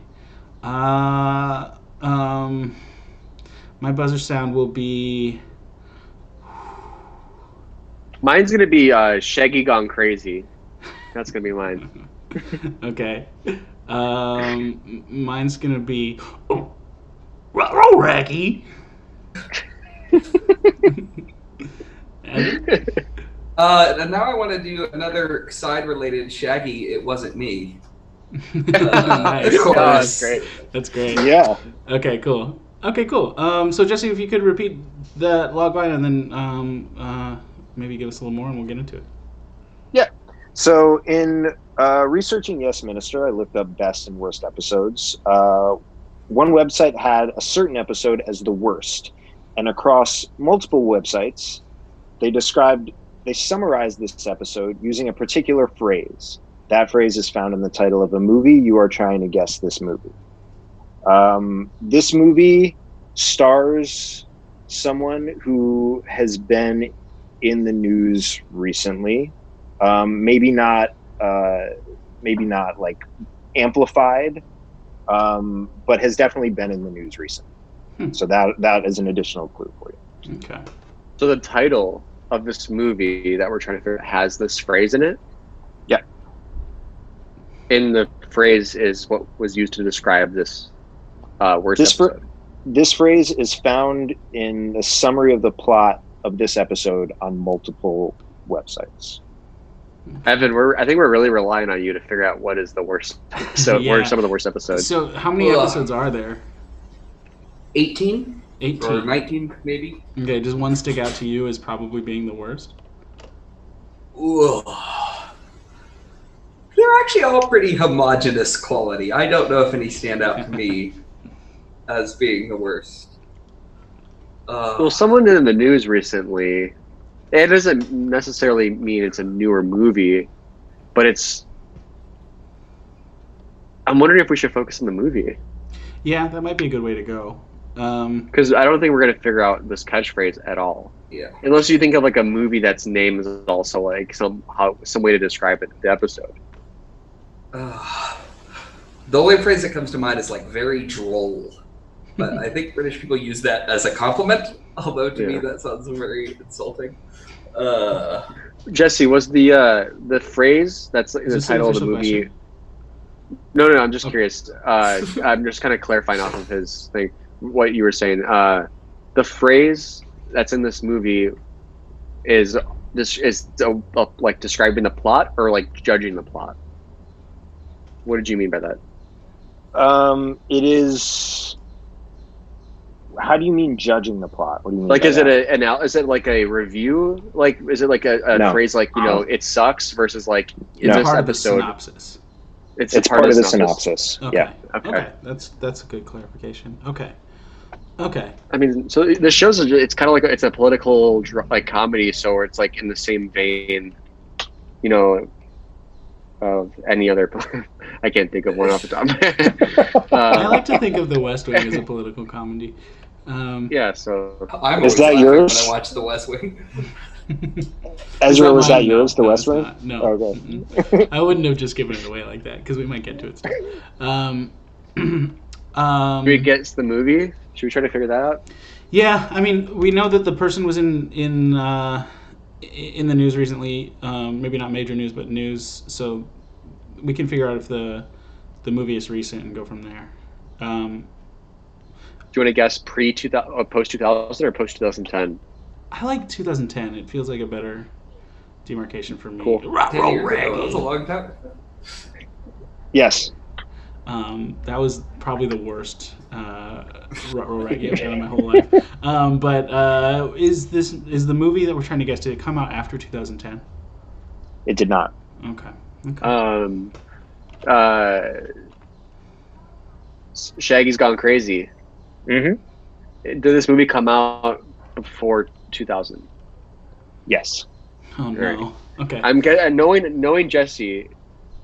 uh, um, my buzzer sound will be mine's gonna be uh, shaggy gone crazy that's gonna be mine okay. Um, mine's gonna be oh, Raggy. Uh, and now I want to do another side-related Shaggy. It wasn't me. nice. of course. that's great That's great. Yeah. Okay, cool. Okay, cool. Um, so Jesse, if you could repeat that log line and then um, uh, maybe give us a little more, and we'll get into it. Yeah. So, in uh, researching Yes Minister, I looked up best and worst episodes. Uh, one website had a certain episode as the worst, and across multiple websites, they described, they summarized this episode using a particular phrase. That phrase is found in the title of a movie. You are trying to guess this movie. Um, this movie stars someone who has been in the news recently um, maybe not uh, maybe not like amplified um, but has definitely been in the news recently Hmm. so that that is an additional clue for you Okay. So the title of this movie that we're trying to figure out has this phrase in it. Yeah. In the phrase is what was used to describe this uh, worst This fr- this phrase is found in the summary of the plot of this episode on multiple websites Evan, we're I think we're really relying on you to figure out what is the worst episode. what are some of the worst episodes? So, how many Ugh. episodes are there? 18 or 19, maybe. Okay, does one stick out to you as probably being the worst? Ugh. They're actually all pretty homogenous quality. I don't know if any stand out to me as being the worst. Uh, Well, someone in the news recently. It doesn't necessarily mean it's a newer movie, but it's. I'm wondering if we should focus on the movie Yeah, that might be a good way to go. Um, because I don't think we're gonna figure out this catchphrase at all, yeah. unless you think of like a movie that's name is also like some how some way to describe it the episode. Uh, the only phrase that comes to mind is like very droll. But I think British people use that as a compliment, although to me that sounds very insulting. Uh, Jesse, was the uh, the phrase that's in the title of the movie? question? No, no, no, I'm just Okay. curious. Uh, I'm just kind of clarifying off of his thing, what you were saying. Uh, the phrase that's in this movie is this is uh, like describing the plot or like judging the plot. What did you mean by that? um, it is how do you mean judging the plot what do you mean Like, by is it a an out? Is it like a review? Like, is it like a, a No. phrase like you know it sucks versus like in No. this part of the episode? synopsis. It's, it's part of the synopsis Okay. yeah Okay. Okay, that's that's a good clarification. Okay. Okay. I mean, so the shows are- it's kind of like a, it's a political like comedy, so it's like in the same vein, you know, of any other. I can't think of one off the top. of my head. I uh, like to think of The West Wing as a political comedy. Um, yeah, so I'm Is that laughing yours? when I watch The West Wing. ezra was that yours the No, west wing not. No. Okay. I wouldn't have just given it away like that because we might get to it. Still. Um, um, do we get the movie? Should we try to figure that out? Yeah, I mean, we know that the person was in in uh, in the news recently. Um, maybe not major news, but news. So we can figure out if the the movie is recent and go from there. Um, Do you want to guess pre two thousand, or post two thousand, or post two thousand ten? I like 2010. It feels like a better demarcation for me. Cool. Rock, roll, ago. That was a long time. yes Um, that was probably the worst uh, rock, roll, reggae I've done in my whole life. Um, but uh, is this is the movie that we're trying to guess? Did it come out after 2010? it did not Okay. Okay. Um, uh, Shaggy's Gone Crazy. mm-hmm. Did this movie come out before two thousand? yes oh no. Okay. I'm ge- uh, knowing knowing Jesse.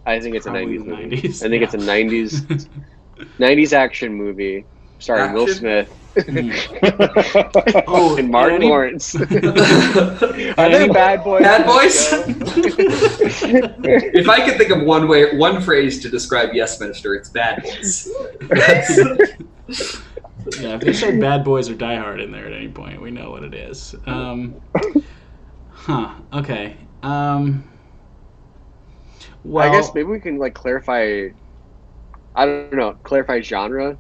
I think it's Probably a '90s the movie. 90s, I think it's a '90s '90s action movie starring Will Smith Mm. Oh, and Martin any- Lawrence. Are they bad boys? Bad boys? if I could think of one way, one phrase to describe Yes Minister, it's bad boys. Yeah, if they say Bad Boys or Die Hard in there at any point, we know what it is. Um, huh. Okay. Um, well, I guess maybe we can like clarify. I don't know. Clarify genre.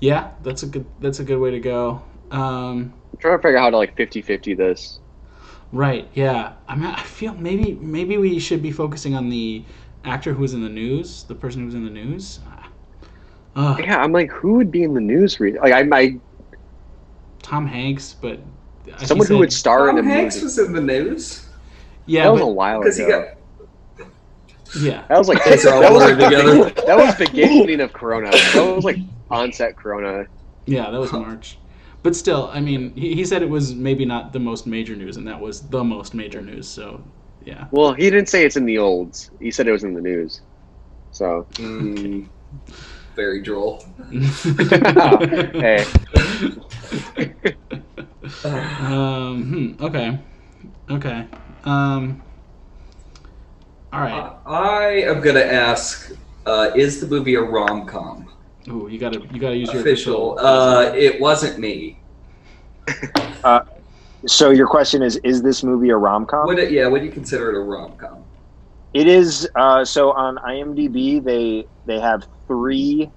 yeah, that's a good that's a good way to go. Um, I'm trying to figure out how to like 50-50 this. right. Yeah. I mean, I feel maybe maybe we should be focusing on the actor who was in the news, the person who was in the news. Ugh, Yeah, I'm like, who would be in the news? Re- like, I, I Tom Hanks, but he Someone who would star in Tom a Hanks movie. was in the news Yeah, that was a but, while because he ago. got yeah. That was like These that was like, together. that was the beginning of Corona. That was like onset Corona. Yeah, that was March. But still, I mean, he, he said it was maybe not the most major news, and that was the most major news. So, yeah. Well, he didn't say it's in the olds. He said it was in the news. So Mm, very droll. hey, um. Hmm, okay. Okay. Um. All right. Uh, I am gonna ask: uh, Is the movie a rom com? Ooh, you gotta you gotta use your Official. Uh, it wasn't me. So your question is: Is this movie a rom com? Yeah. Would you consider it a rom com? It is. Uh, so on IMDb, they they have three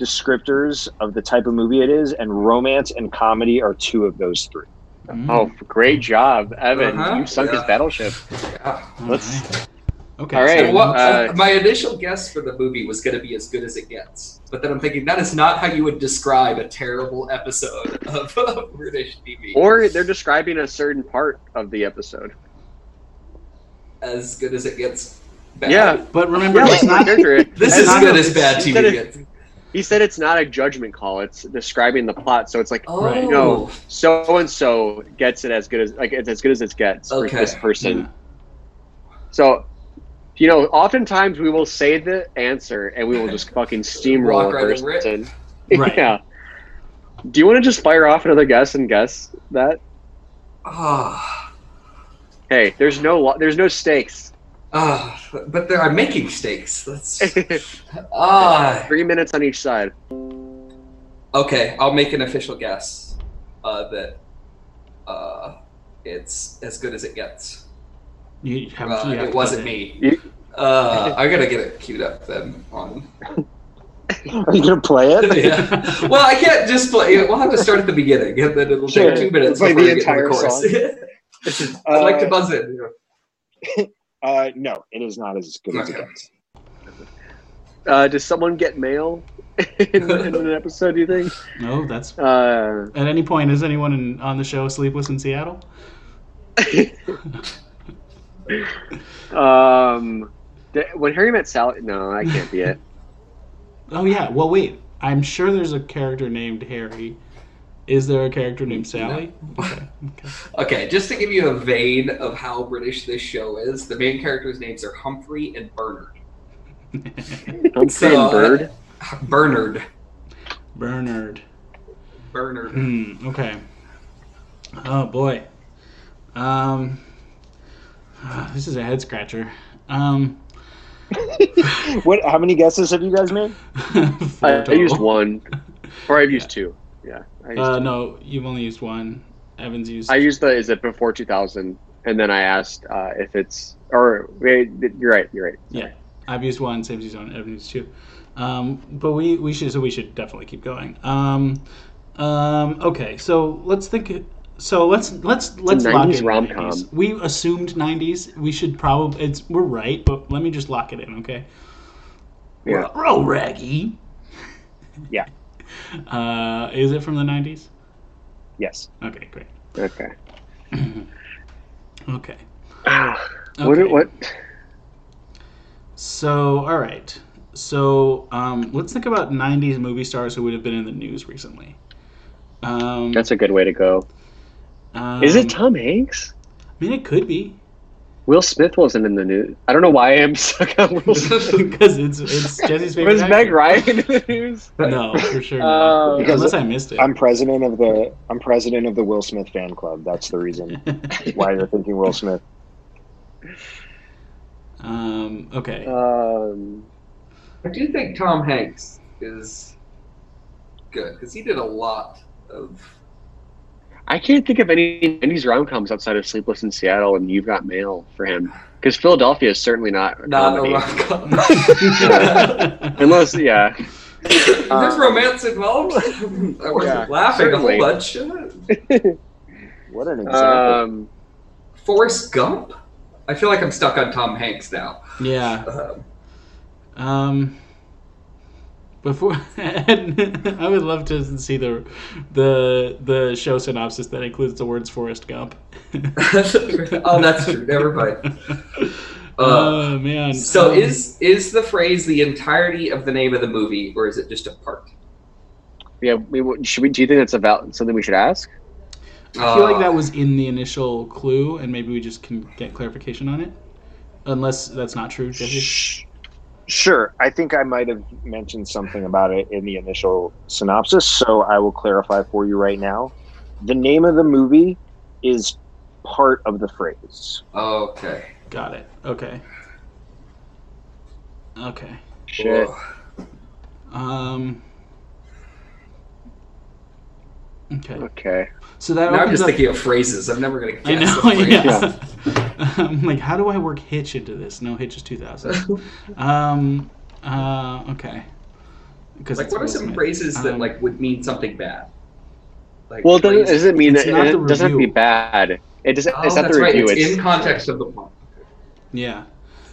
descriptors of the type of movie it is, and romance and comedy are two of those three. Mm, oh, great job, Evan! Uh-huh, You sunk his battleship. Yeah. let's- right. Okay. all right, so what, uh, my initial guess for the movie was going to be as good as it gets, but then I'm thinking that is not how you would describe a terrible episode of British TV. Or they're describing a certain part of the episode. as good as it gets. Bad. Yeah. But remember, Yeah, it's not. This is not- good as bad TV it- gets. He said it's not a judgment call. It's describing the plot. So it's like Oh, Right. No. so and so gets it as good as like it's as good as it gets for this person. Yeah. So, you know, oftentimes we will say the answer and we will just fucking steamroll Walk a right person. Right. yeah. Do you want to just fire off another guess and guess that? Ah, Hey, there's no lo- there's no stakes. ah, but there I'm making stakes. That's ah. Three minutes on each side. Okay, I'll make an official guess uh, that uh, it's as good as it gets. You have, Uh, you have it wasn't me. You- Uh, I gotta get it queued up then on. Are you gonna play it? yeah. Well, I can't just play. it. We'll have to start at the beginning, and then it'll Sure. take two minutes. Play before the we get to entire chorus. I'd like to Uh, buzz in. Uh, no, it is not as good as it gets. Uh, does someone get mail in, in an episode? Do you think? No, that's. Uh, At any point, is anyone in, on the show Sleepless in Seattle? Um, th- when Harry met Sally, no, that can't be it. Oh yeah. Well, wait. I'm sure there's a character named Harry. Is there a character named Sally? Okay. okay. Okay, just to give you a vein of how British this show is, the main characters' names are Humphrey and Bernard. I'm saying Bird. Bernard. Bernard. Bernard. Hmm. Okay. Oh boy. Um. Ah, this is a head scratcher. Um. What? How many guesses have you guys made? I, I used one, or I've used two. Yeah, I used, Uh, no, you've only used one. Evans used. I used the is it before 2000, and then I asked uh, if it's or wait, you're right, you're right. Yeah, I've used one. Sam's used one. Evans used two. Um, but we we should so we should definitely keep going. Um, um, okay, so let's think. So let's let's let's lock 90s in rom-com. We assumed '90s. We should probably it's we're right, but let me just lock it in, okay? Yeah. Roll Raggy. Yeah. Uh, is it from the '90s? Yes. Okay, great. Okay. Okay. What? What? So, all right. So, um, let's think about '90s movie stars who would have been in the news recently. Um, That's a good way to go. Um, Is it Tom Hanks? I mean, it could be Will Smith wasn't in the news. I don't know why I'm stuck on Will Smith. because it's it's Jesse's favorite. Was. Meg Ryan in the news? No, for sure. not. Uh, Because Unless I missed it. I'm president of the I'm president of the Will Smith fan club. That's the reason why you're thinking Will Smith. um, okay. Um, I do think Tom Hanks is good because he did a lot of. I can't think of any 90s rom coms outside of Sleepless in Seattle and You've Got Mail for him. Because Philadelphia is certainly not a Not a comedy. rom-com. Unless, yeah. There's romance involved. I wasn't Yeah, laughing certainly. a whole bunch. What an example. Um, Forrest Gump. I feel like I'm stuck on Tom Hanks now. yeah. Um, Um, Before, I would love to see the the the show synopsis that includes the words Forrest Gump. oh, that's true. Never mind. Uh, oh man! so Um, is is the phrase the entirety of the name of the movie, or is it just a part? Yeah, we, should we? Do you think that's about something we should ask? I feel like Uh, that was in the initial clue, and maybe we just can get clarification on it. Unless that's not true, Jesse. Sh- Sure, I think I might have mentioned something about it in the initial synopsis, so I will clarify for you right now. The name of the movie is part of the phrase. Okay. Got it. Okay. Okay. Shit. Whoa. Um. Okay. Okay. So that Now I'm just up- thinking of phrases. I'm never gonna I know. the phrase. Yeah. I'm like, how do I work Hitch into this? No, Hitch is 2000. um. Uh. Okay. Because Like, what are some Smith. phrases that Um, like would mean something bad? Like, Well, doesn't, doesn't mean It's that not it the doesn't have to be bad. It doesn't. Oh, it's not that's the right. review. It's It's, in context of the plot. Yeah.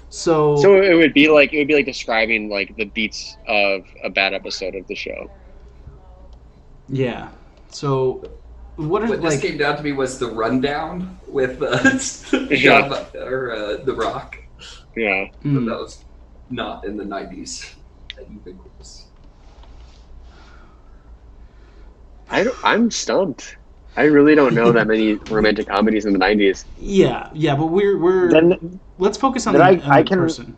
So. So it would be like it would be like describing like the beats of a bad episode of the show. yeah. So. What are What this came down to me was the rundown with uh, Yeah. Or uh, The Rock. Yeah. But hmm. that was not in the 90s. Ubiquitous. I don't, I'm stumped. I really don't know that many romantic comedies in the '90s. Yeah. Yeah. But we're we're. Then let's focus on then the, I- on I the can- person.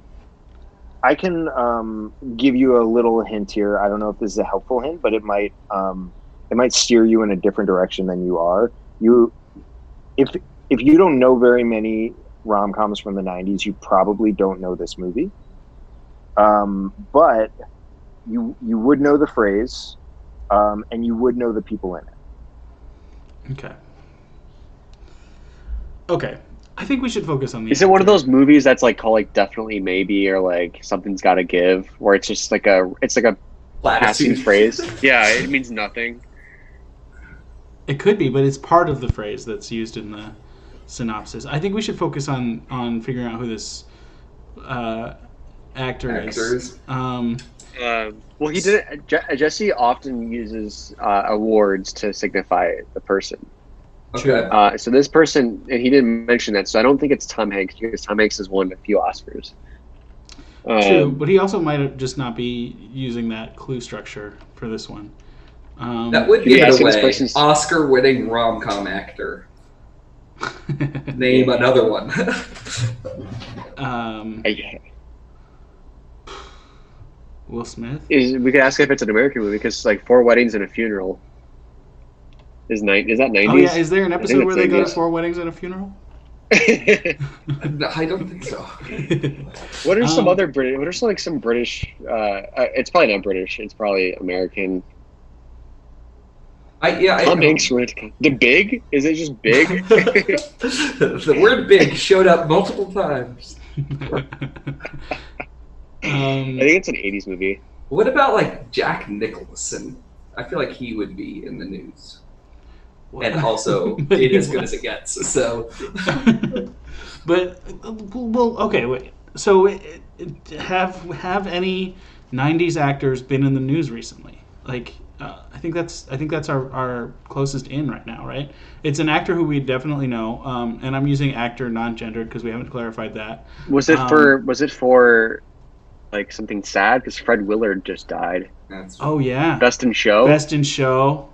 I can um, give you a little hint here. I don't know if this is a helpful hint, but it might um, it might steer you in a different direction than you are. You, if if you don't know very many rom coms from the '90s, you probably don't know this movie. Um, but you you would know the phrase, um, and you would know the people in it. Okay. Okay. I think we should focus on the. Is it one of those movies that's like called like definitely maybe or like something's got to give, where it's just like a it's like a passing phrase? Yeah, it means nothing. It could be, but it's part of the phrase that's used in the synopsis. I think we should focus on on figuring out who this uh, actor is. Um, Um, well, he did it. Je- Jesse often uses uh, awards to signify the person. Okay. Uh, so this person, and he didn't mention that, so I don't think it's Tom Hanks because Tom Hanks has won a few Oscars. true, Um, but he also might have just not be using that clue structure for this one. Um, That would Yeah, give it so away. Oscar-winning rom-com actor. Name another one. um, I- Will Smith. is we could ask if it's an American movie because like Four Weddings and a Funeral is nine. Is that nineties? Oh yeah, is there an episode where it's they go to four weddings and a funeral? No, I don't think so. what are some Um, other British? What are some like some British? Uh, uh, it's probably not British. It's probably American. I yeah. I, Tom Hanks went the Big. Is it just Big? the word "big" showed up multiple times. um, I think it's an '80s movie. What about like Jack Nicholson? I feel like he would be in the news, and also But it as good as it gets. So but well, okay, wait. So have have any '90s actors been in the news recently? Like, uh, I think that's I think that's our, our closest in right now, right? It's an actor who we definitely know, um, and I'm using actor non-gendered because we haven't clarified that. Was it Um, for? Was it for? Like something sad because Fred Willard just died. that's Oh yeah, Best in Show. Best in Show.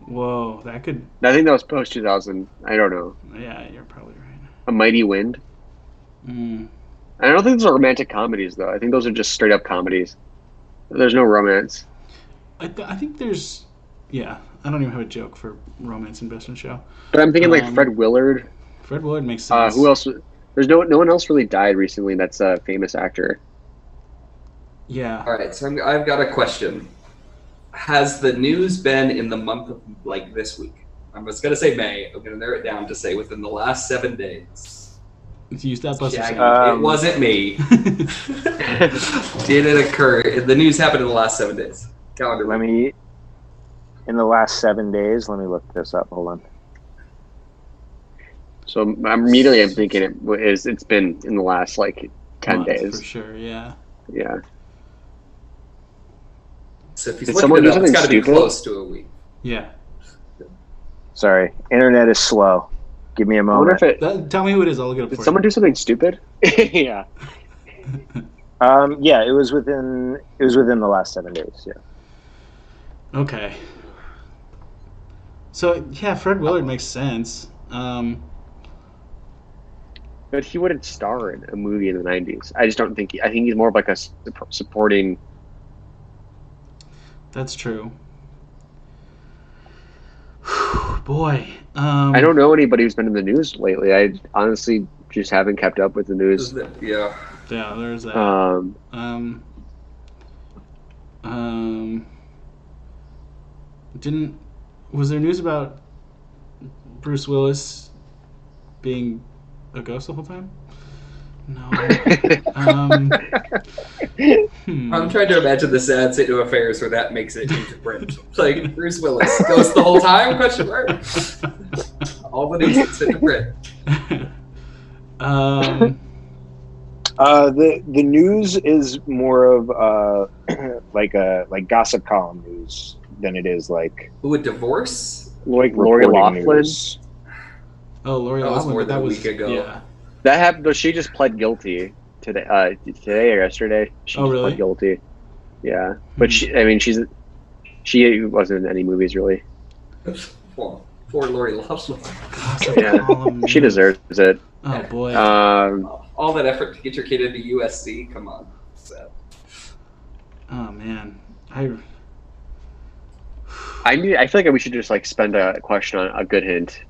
Whoa, that could. I think that was post 2000. I don't know. Yeah, you're probably right. A Mighty Wind. Mm. I don't think those are romantic comedies though. I think those are just straight up comedies. There's no romance. I, th- I think there's. Yeah, I don't even have a joke for romance in Best in Show. But I'm thinking like Um, Fred Willard. Fred Willard makes Uh, sense. who else? There's no no one else really died recently. That's a famous actor. Yeah. all right. So I'm, I've got a question. Has the news been in the month of like this week? I'm just gonna say May. I'm gonna narrow it down to say within the last seven days. Let's use that buzzer Shaggy, sound. it wasn't me. Did it occur? The news happened in the last seven days. Calendar. Let me. In the last seven days, let me look this up. Hold on. So immediately I'm thinking it w- is. It's been in the last like ten Month, days. For sure, yeah. Yeah. So if he's Did looking someone it do up, it's something got to be stupid? close to a week. Yeah. Sorry, internet is slow. Give me a wonder moment. if it. That- tell me who it is. I'll look it up Did for someone you. do something stupid? yeah. Um, yeah, it was within it was within the last seven days. Yeah. Okay. So yeah, Fred Willard makes sense. Um, But he wouldn't star in a movie in the '90s. I just don't think. He, I think he's more of like a supporting. that's true. Boy, um, I don't know anybody who's been in the news lately. I honestly just haven't kept up with the news. Yeah. Yeah, there's that. Um, Um, um, didn't was there news about Bruce Willis being a ghost the whole time? No. um, hmm. I'm trying to imagine the sad state of affairs where that makes it into print. Like Bruce Willis goes the whole time? Question mark. All the news gets into print. um, Uh, the the news is more of uh, like a like gossip column news than it is like Who would divorce? like Lori reporting Loughlin? news. oh, Lori That was Loughlin, more than that a week ago. Yeah. that happened. Though she just pled guilty today. Uh, today or yesterday. She Oh, just really? pled guilty. Yeah, but Hmm. she. I mean, she's. She wasn't in any movies really. Poor, poor Lori Loughlin. Gossip Yeah. She deserves it. Oh boy. Um, All that effort to get your kid into USC. Come on. Sad. oh man. I I need. I feel like we should just like spend a question on a good hint.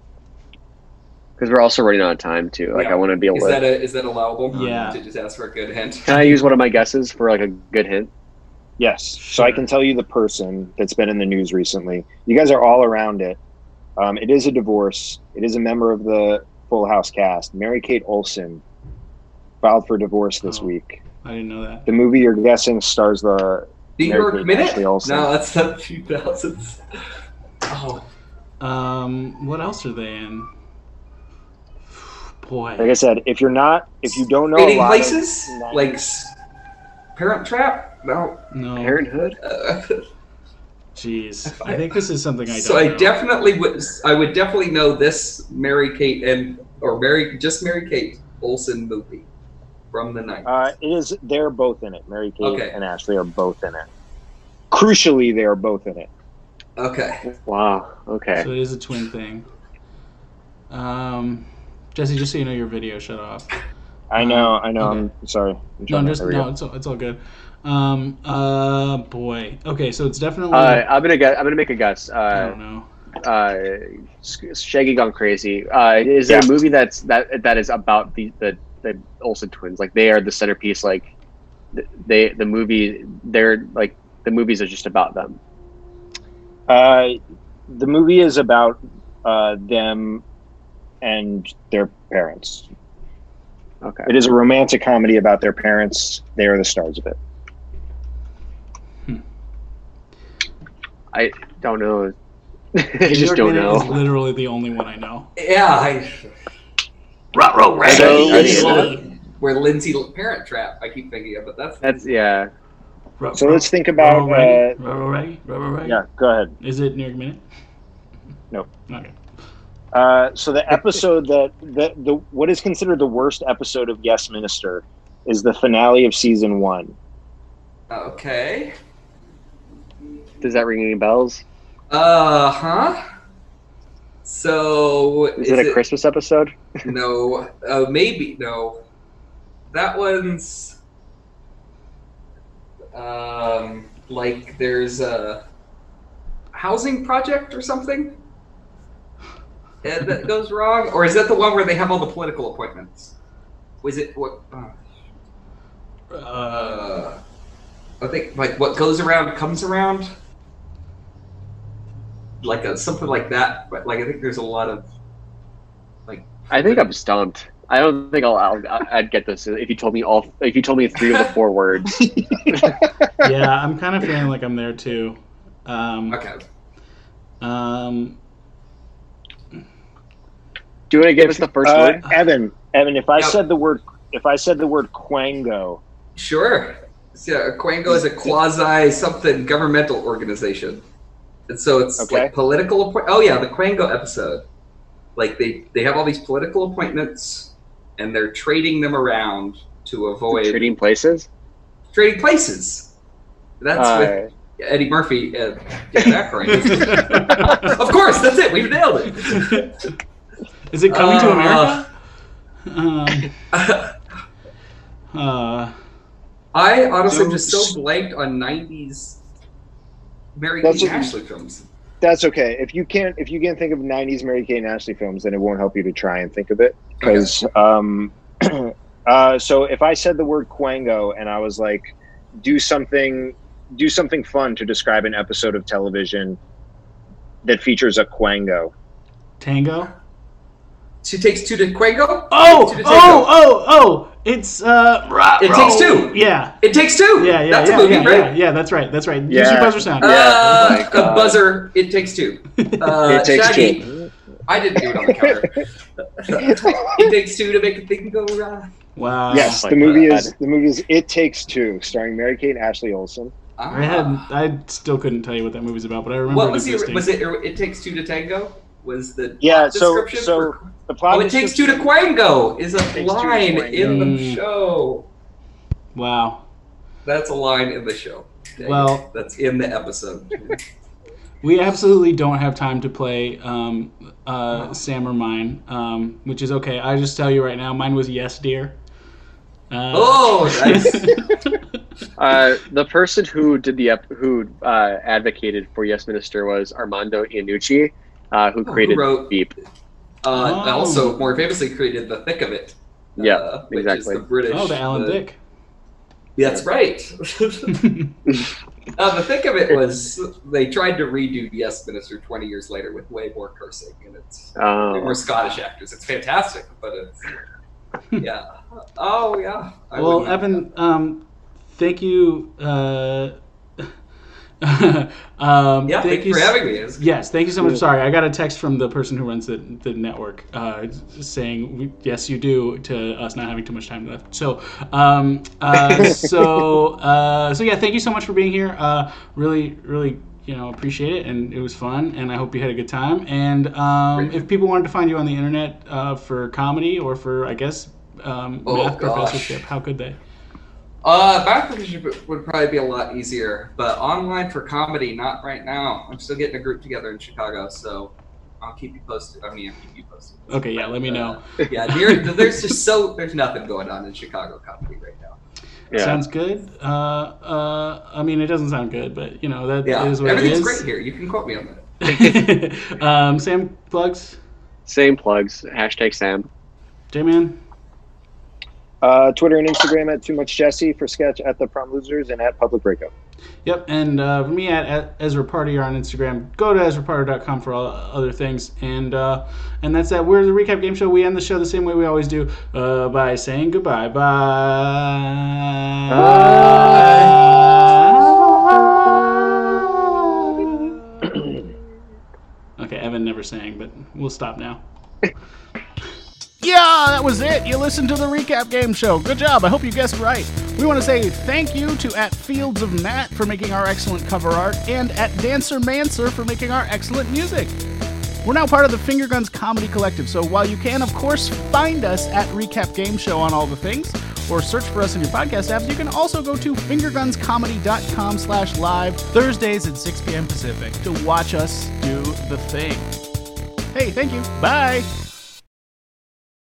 Because we're also running out of time too. Like Yeah. I want to be able Is to. that a, is that allowable? Yeah. To just ask for a good hint. Can I use one of my guesses for like a good hint? Yes. So I can tell you the person that's been in the news recently. You guys are all around it. Um, it is a divorce. It is a member of the Full House cast. Mary Kate Olsen filed for divorce this Oh. week. I didn't know that. The movie you're guessing stars the New Mary York Kate Minute? Ashley Olsen. No, that's not 2000s. Oh, Um, what else are they in? Boy. Like I said, if you're not, if you don't know a lot Places? of, Like Parent Trap? No. no. Parenthood. Uh, Jeez. I think this is something I don't so I know. definitely would. I would definitely know this Mary Kate and or Mary just Mary Kate Olsen movie from the night. Uh, it is. They're both in it. Mary Kate Okay. and Ashley are both in it. Crucially, they are both in it. okay. Wow. Okay. So it is a twin thing. Um, Jesse, just so you know, your video shut off. I know. I know. Okay. I'm sorry. I'm No, trying to just no. It's all, it's all good. Um, uh, boy. Okay, so it's definitely. Uh, I'm gonna guess. I'm gonna make a guess. I Uh, don't know. uh, Shaggy Gone Crazy. Uh, is there Yeah. a movie that's that that is about the the, the Olsen twins? Like they are the centerpiece. Like they the movie. They're like the movies are just about them. Uh, the movie is about uh, them and their parents. Okay. It is a romantic comedy about their parents. They are the stars of it. I don't know. I just don't Minute Is literally the only one I know. Yeah. I, Ruh-roh, Where Randy. Lin- where Lindsay Parent Trap? I keep thinking of, but that's That's yeah. Ru- So ru- let's think about. Ruh-roh Reggie? Uh, Ruh-roh Reggie? Ruh-roh Reggie? yeah, go ahead. Is it New York Minute? No. Okay. Uh, so the episode that the, the what is considered the worst episode of Yes Minister is the finale of season one. okay. Does that ring any bells? Uh huh. So Is, it a Christmas episode? No, uh, maybe no. That one's um like there's a housing project or something that goes wrong, or is that the one where they have all the political appointments? Was it what? Uh, Uh, I think like what goes around comes around, like a, something like that. But like I think there's a lot of I think I'm stumped. I don't think I'll, I'll I'd get this if you told me all. If you told me three of the four words. yeah, I'm kind of feeling like I'm there too. Um, okay. um, Do you want to give us the first Uh, word? Evan, Evan, if I Yeah. said the word if I said the word quango, Sure. Yeah, Quango is a quasi something governmental organization, and so it's Okay. like political. Appoint- oh yeah, the Quango episode. Like they they have all these political appointments, and they're trading them around to avoid Trading places. trading places. That's Uh, with Eddie Murphy and Dan Aykroyd. of course, that's it. We've nailed it. Is it coming to Uh, America? Um, uh, I honestly So- just so blanked on '90s Mary That's Kate what- Ashley films. That's okay. If you can't if you can't think of '90s Mary Kate and Ashley films, then it won't help you to try and think of it. Because um, uh, so if I said the word Quango and I was like, do something, do something fun to describe an episode of television that features a Quango. Tango. She takes two to Quango. Oh, Two to oh, oh, oh! It's uh, rah, It takes two. Yeah, It takes two. yeah, yeah, That's yeah, a movie, yeah, right? yeah, yeah. That's right. That's right. Use your buzzer sound. Uh, Oh a buzzer. It takes two. Uh, it takes Shaggy, two. I didn't do it on the counter. it takes two to make a thing go right. Wow. yes, my the movie God. is the movie is It Takes Two, starring Mary Kate and Ashley Olsen. I had. I still couldn't tell you what that movie's about, but I remember What it was the existing. was it? It takes two to tango. Was the Yeah, plot so description so for- the plot oh, it takes two to Quango is a Takes two to line in the Mm. show. Wow. That's a line in the show. Dang Well- it. that's in the episode. We absolutely don't have time to play um, uh, Sam or mine, um, which is okay. I just tell you right now, mine was yes, dear. Uh, Oh, nice. Uh, the person who did the ep- who uh, advocated for Yes Minister was Armando Iannucci, uh, who who created wrote- Veep. Uh, Oh. Also, more famously created the thick of it. Yeah, uh, which exactly. Is the British. oh, the Alan uh, Dick. That's right. uh, the thick of it was they tried to redo Yes Minister 20 years later with way more cursing, and it's way Oh, more Scottish actors. It's fantastic, but it's yeah. Oh yeah. I well, Evan, um, thank you. Uh, um, Yeah, thank you for s- having me. It's- Yes, thank you so much. Sorry, I got a text from the person who runs the, the network uh, saying, "We- "Yes, you do." To us not having too much time left. So, um, uh, so, uh, so yeah, thank you so much for being here. Uh, really, really, you know, appreciate it, and it was fun, and I hope you had a good time. And um, if people wanted to find you on the internet uh, for comedy or for, I guess, um, Oh, math gosh. professorship, how could they? Uh, math would probably be a lot easier, but online for comedy, not right now. I'm still getting a group together in Chicago, so I'll keep you posted. I mean, I'll keep you posted. Okay, yeah, let me know. Uh, yeah, near, there's just so there's nothing going on in Chicago comedy right now. yeah. Sounds good. Uh, uh, I mean, it doesn't sound good, but you know that Yeah, is what it everything's is. great here. You can quote me on that. um, Sam plugs. Same plugs. Hashtag Sam. J Man. Uh, Twitter and Instagram at Too Much Jesse for sketch at the Prom Losers and at Public Breakup. Yep, and uh, for me at, at Ezra Partier on Instagram. Go to EzraPartier.com for all other things, and uh, and that's that. We're the recap game show. We end the show the same way we always do, uh, by saying goodbye. Bye. okay, Evan never sang, but we'll stop now. Yeah, that was it. You listened to the recap game show. Good job. I hope you guessed right. We want to say thank you to at Fields of Matt for making our excellent cover art and at Dancer Mancer for making our excellent music. We're now part of the Finger Guns Comedy Collective, so while you can, of course, find us at Recap Game Show on all the things, or search for us in your podcast apps, you can also go to fingergunscomedy.com slash live Thursdays at 6 p.m. Pacific to watch us do the thing. Hey, thank you. Bye.